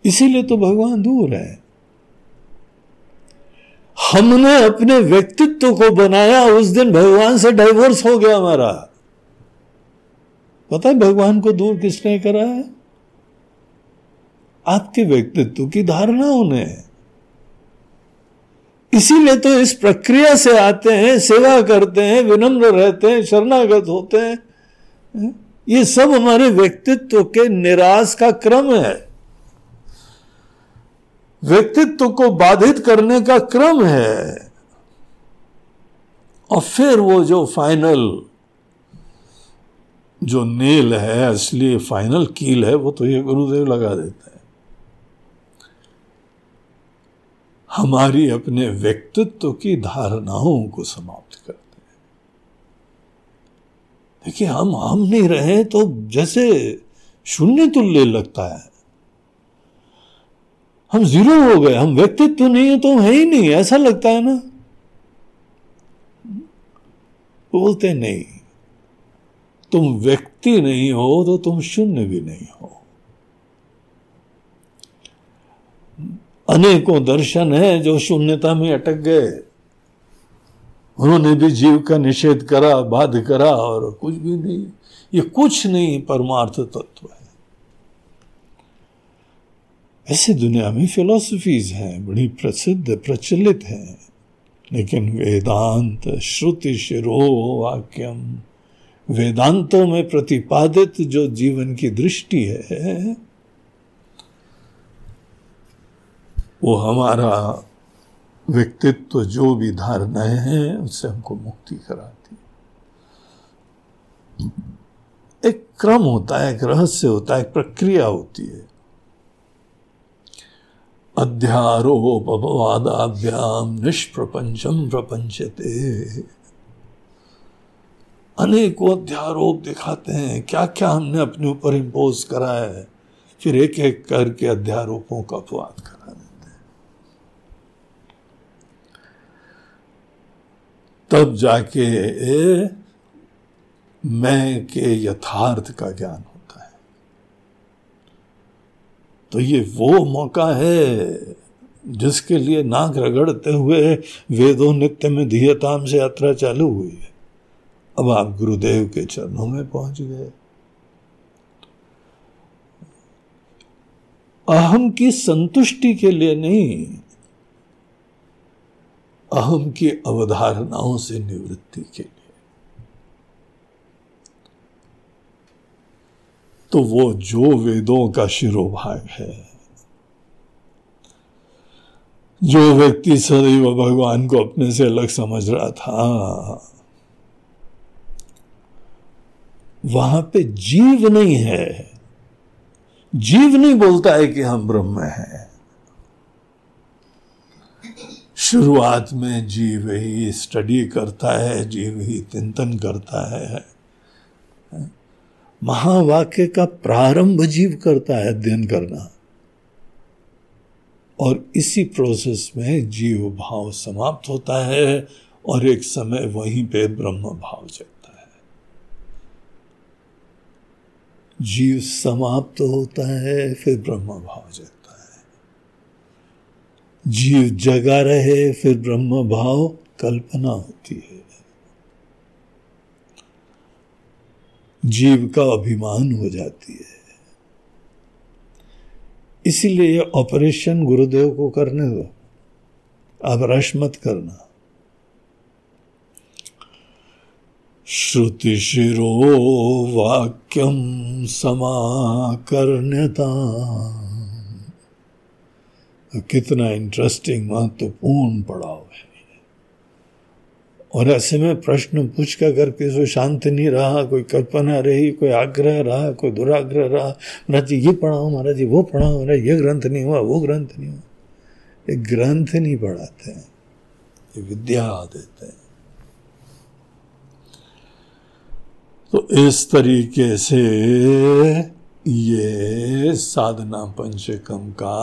इसीलिए तो भगवान दूर है। हमने अपने व्यक्तित्व को बनाया, उस दिन भगवान से डाइवोर्स हो गया हमारा। पता है भगवान को दूर किसने करा है? आपके व्यक्तित्व की धारणाओं ने इसीलिए तो इस प्रक्रिया से आते हैं, सेवा करते हैं, विनम्र रहते हैं, शरणागत होते हैं। ये सब हमारे व्यक्तित्व के निराश का क्रम है। व्यक्तित्व को बाधित करने का क्रम है। और फिर वो जो फाइनल जो नेल है, असली फाइनल कील है, वो तो ये गुरुदेव लगा देते हैं। हमारी अपने व्यक्तित्व की धारणाओं को समाप्त करते हैं। देखिए, हम हम नहीं रहे तो जैसे शून्य तुल्य लगता है। हम ज़ीरो हो गए, हम व्यक्तित्व नहीं है तो है ही नहीं, ऐसा लगता है ना? बोलते नहीं, तुम व्यक्ति नहीं हो तो तुम शून्य भी नहीं हो। अनेकों दर्शन है जो शून्यता में अटक गए। उन्होंने भी जीव का निषेध करा, बाध करा और कुछ भी नहीं। ये कुछ नहीं, परमार्थ तत्व है। ऐसे दुनिया में फिलोसफीज हैं, बड़ी प्रसिद्ध, प्रचलित हैं। लेकिन वेदांत, श्रुति, शिरो, वाक्यम, वेदांतों में प्रतिपादित जो जीवन की दृष्टि है वो हमारा व्यक्तित्व जो भी धारणाएँ हैं, उससे हमको मुक्ति कराती है। एक क्रम होता है, एक रहस्य होता है, एक प्रक्रिया होती है। अध्यारोपवादाभ्याम निष्प्रपंचम प्रपंचते। अनेकों अध्यारोप दिखाते हैं क्या क्या हमने अपने ऊपर इम्पोज करा है, फिर एक एक करके अध्यारोपों का अपवाद कर। तब जाके मैं के यथार्थ का ज्ञान होता है। तो ये वो मौका है जिसके लिए नाक रगड़ते हुए वेदों नित्य में धीयताम से यात्रा चालू हुई है। अब आप गुरुदेव के चरणों में पहुँच गए। अहम की संतुष्टि के लिए नहीं अहम की अवधारणाओं से निवृत्ति के लिए। तो वो जो वेदों का शिरोभाग है, जो व्यक्ति सदैव भगवान को अपने से अलग समझ रहा था, वहाँ पे जीव नहीं है। जीव नहीं बोलता है कि हम ब्रह्म हैं। शुरुआत में जीव ही स्टडी करता है, जीव ही चिंतन करता है। महावाक्य का प्रारंभ जीव करता है अध्ययन करना। और इसी प्रोसेस में जीव भाव समाप्त होता है और एक समय वहीं पे ब्रह्म भाव जगता है। जीव समाप्त होता है, फिर ब्रह्म भाव जगता है। जीव जगा रहे, फिर ब्रह्म भाव कल्पना होती है। जीव का अभिमान हो जाती है। इसीलिए ये ऑपरेशन गुरुदेव को करने दो। आप रश मत करना। श्रुति शिरो वाक्यम समाकर्ण्यता कितना इंटरेस्टिंग महत्वपूर्ण पड़ाव है। और ऐसे में प्रश्न पूछ कर अगर किसी शांत नहीं रहा, कोई कल्पना रही, कोई आग्रह रहा, कोई दुराग्रह रहा, महाराज जी, ये पढ़ाओ, महाराज जी, वो पढ़ाओ महाराज ये ग्रंथ नहीं हुआ, वो ग्रंथ नहीं हुआ। ये ग्रंथ नहीं पढ़ाते हैं, ये विद्या देते हैं। तो इस तरीके से ये साधना पंचकम का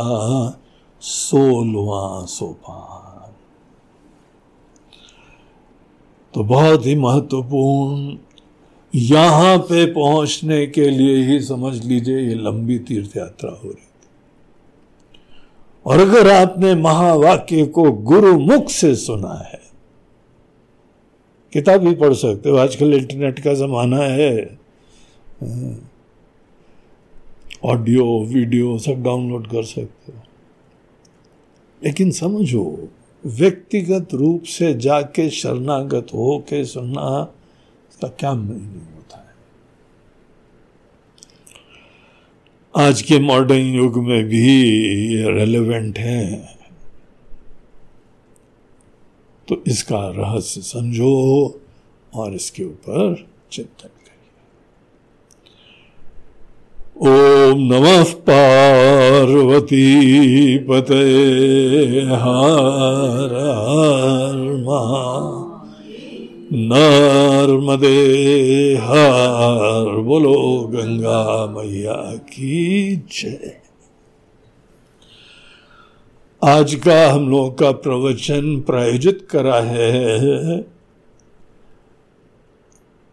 सोलवा सोपान। तो बहुत ही महत्वपूर्ण, यहाँ पे पहुँचने के लिए ही समझ लीजिए ये लंबी तीर्थ यात्रा हो रही थी। और अगर आपने महावाक्य को गुरु मुख से सुना है, किताब भी पढ़ सकते हो, आजकल इंटरनेट का जमाना है। ऑडियो, वीडियो सब डाउनलोड कर सकते हो। लेकिन समझो, व्यक्तिगत रूप से जाके शरणागत हो के सुनना इसका क्या नहीं होता है? आज के मॉडर्न युग में भी ये रेलेवेंट है। तो इसका रहस्य समझो और इसके ऊपर चिंतन ओम नमः पार्वती पते हर नर्मदे हर बोलो गंगा मैया की जय। आज का हम लोग का प्रवचन प्रायोजित करा है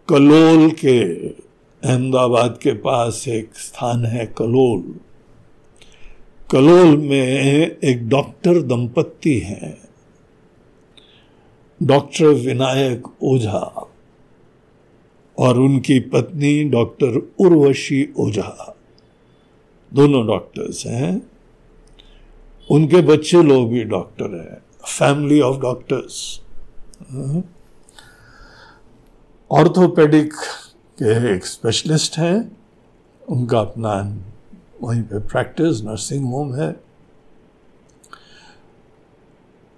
कलोल के अहमदाबाद के पास एक स्थान है कलोल। कलोल में एक डॉक्टर दंपत्ति हैं। डॉक्टर विनायक ओझा और उनकी पत्नी डॉक्टर उर्वशी ओझा। दोनों डॉक्टर्स हैं। उनके बच्चे लोग भी डॉक्टर हैं। Family of doctors. ऑर्थोपेडिक के एक स्पेशलिस्ट हैं। उनका अपना वहीं पे प्रैक्टिस नर्सिंग होम है।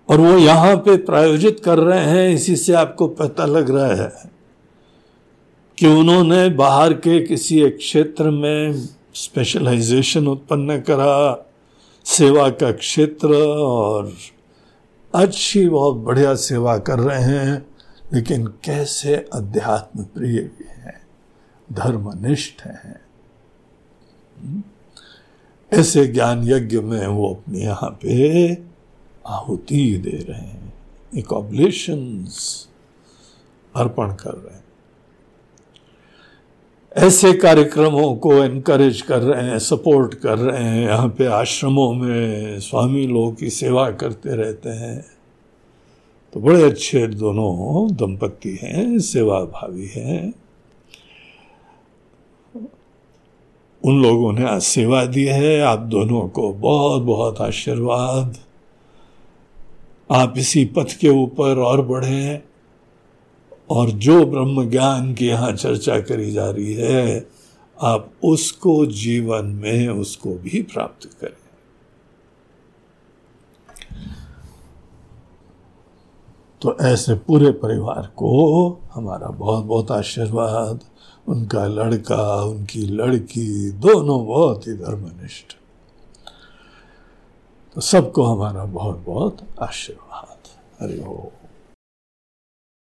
और वो यहाँ पे प्रायोजित कर रहे हैं, इसी से आपको पता लग रहा है कि उन्होंने बाहर के किसी एक क्षेत्र में स्पेशलाइजेशन उत्पन्न करा, सेवा का क्षेत्र, और अच्छी, बहुत बढ़िया सेवा कर रहे हैं। लेकिन कैसे अध्यात्म प्रिय भी धर्मनिष्ठ हैं। ऐसे ज्ञान यज्ञ में वो अपने यहाँ पे आहुति दे रहे हैं, एक ऑब्लेशन अर्पण कर रहे हैं। ऐसे कार्यक्रमों को एनकरेज कर रहे हैं सपोर्ट कर रहे हैं, यहाँ पे आश्रमों में स्वामी लोगों की सेवा करते रहते हैं। तो बड़े अच्छे दोनों दंपत्ति हैं सेवा भावी हैं। उन लोगों ने आज सेवा दी है। आप दोनों को बहुत बहुत आशीर्वाद। आप इसी पथ के ऊपर और बढ़े और जो ब्रह्म ज्ञान की यहाँ चर्चा करी जा रही है, आप उसको जीवन में उसको भी प्राप्त करें। तो ऐसे पूरे परिवार को हमारा बहुत बहुत आशीर्वाद। उनका लड़का, उनकी लड़की, दोनों बहुत ही धर्मनिष्ठ। तो सबको हमारा बहुत बहुत आशीर्वाद। हरि ओम।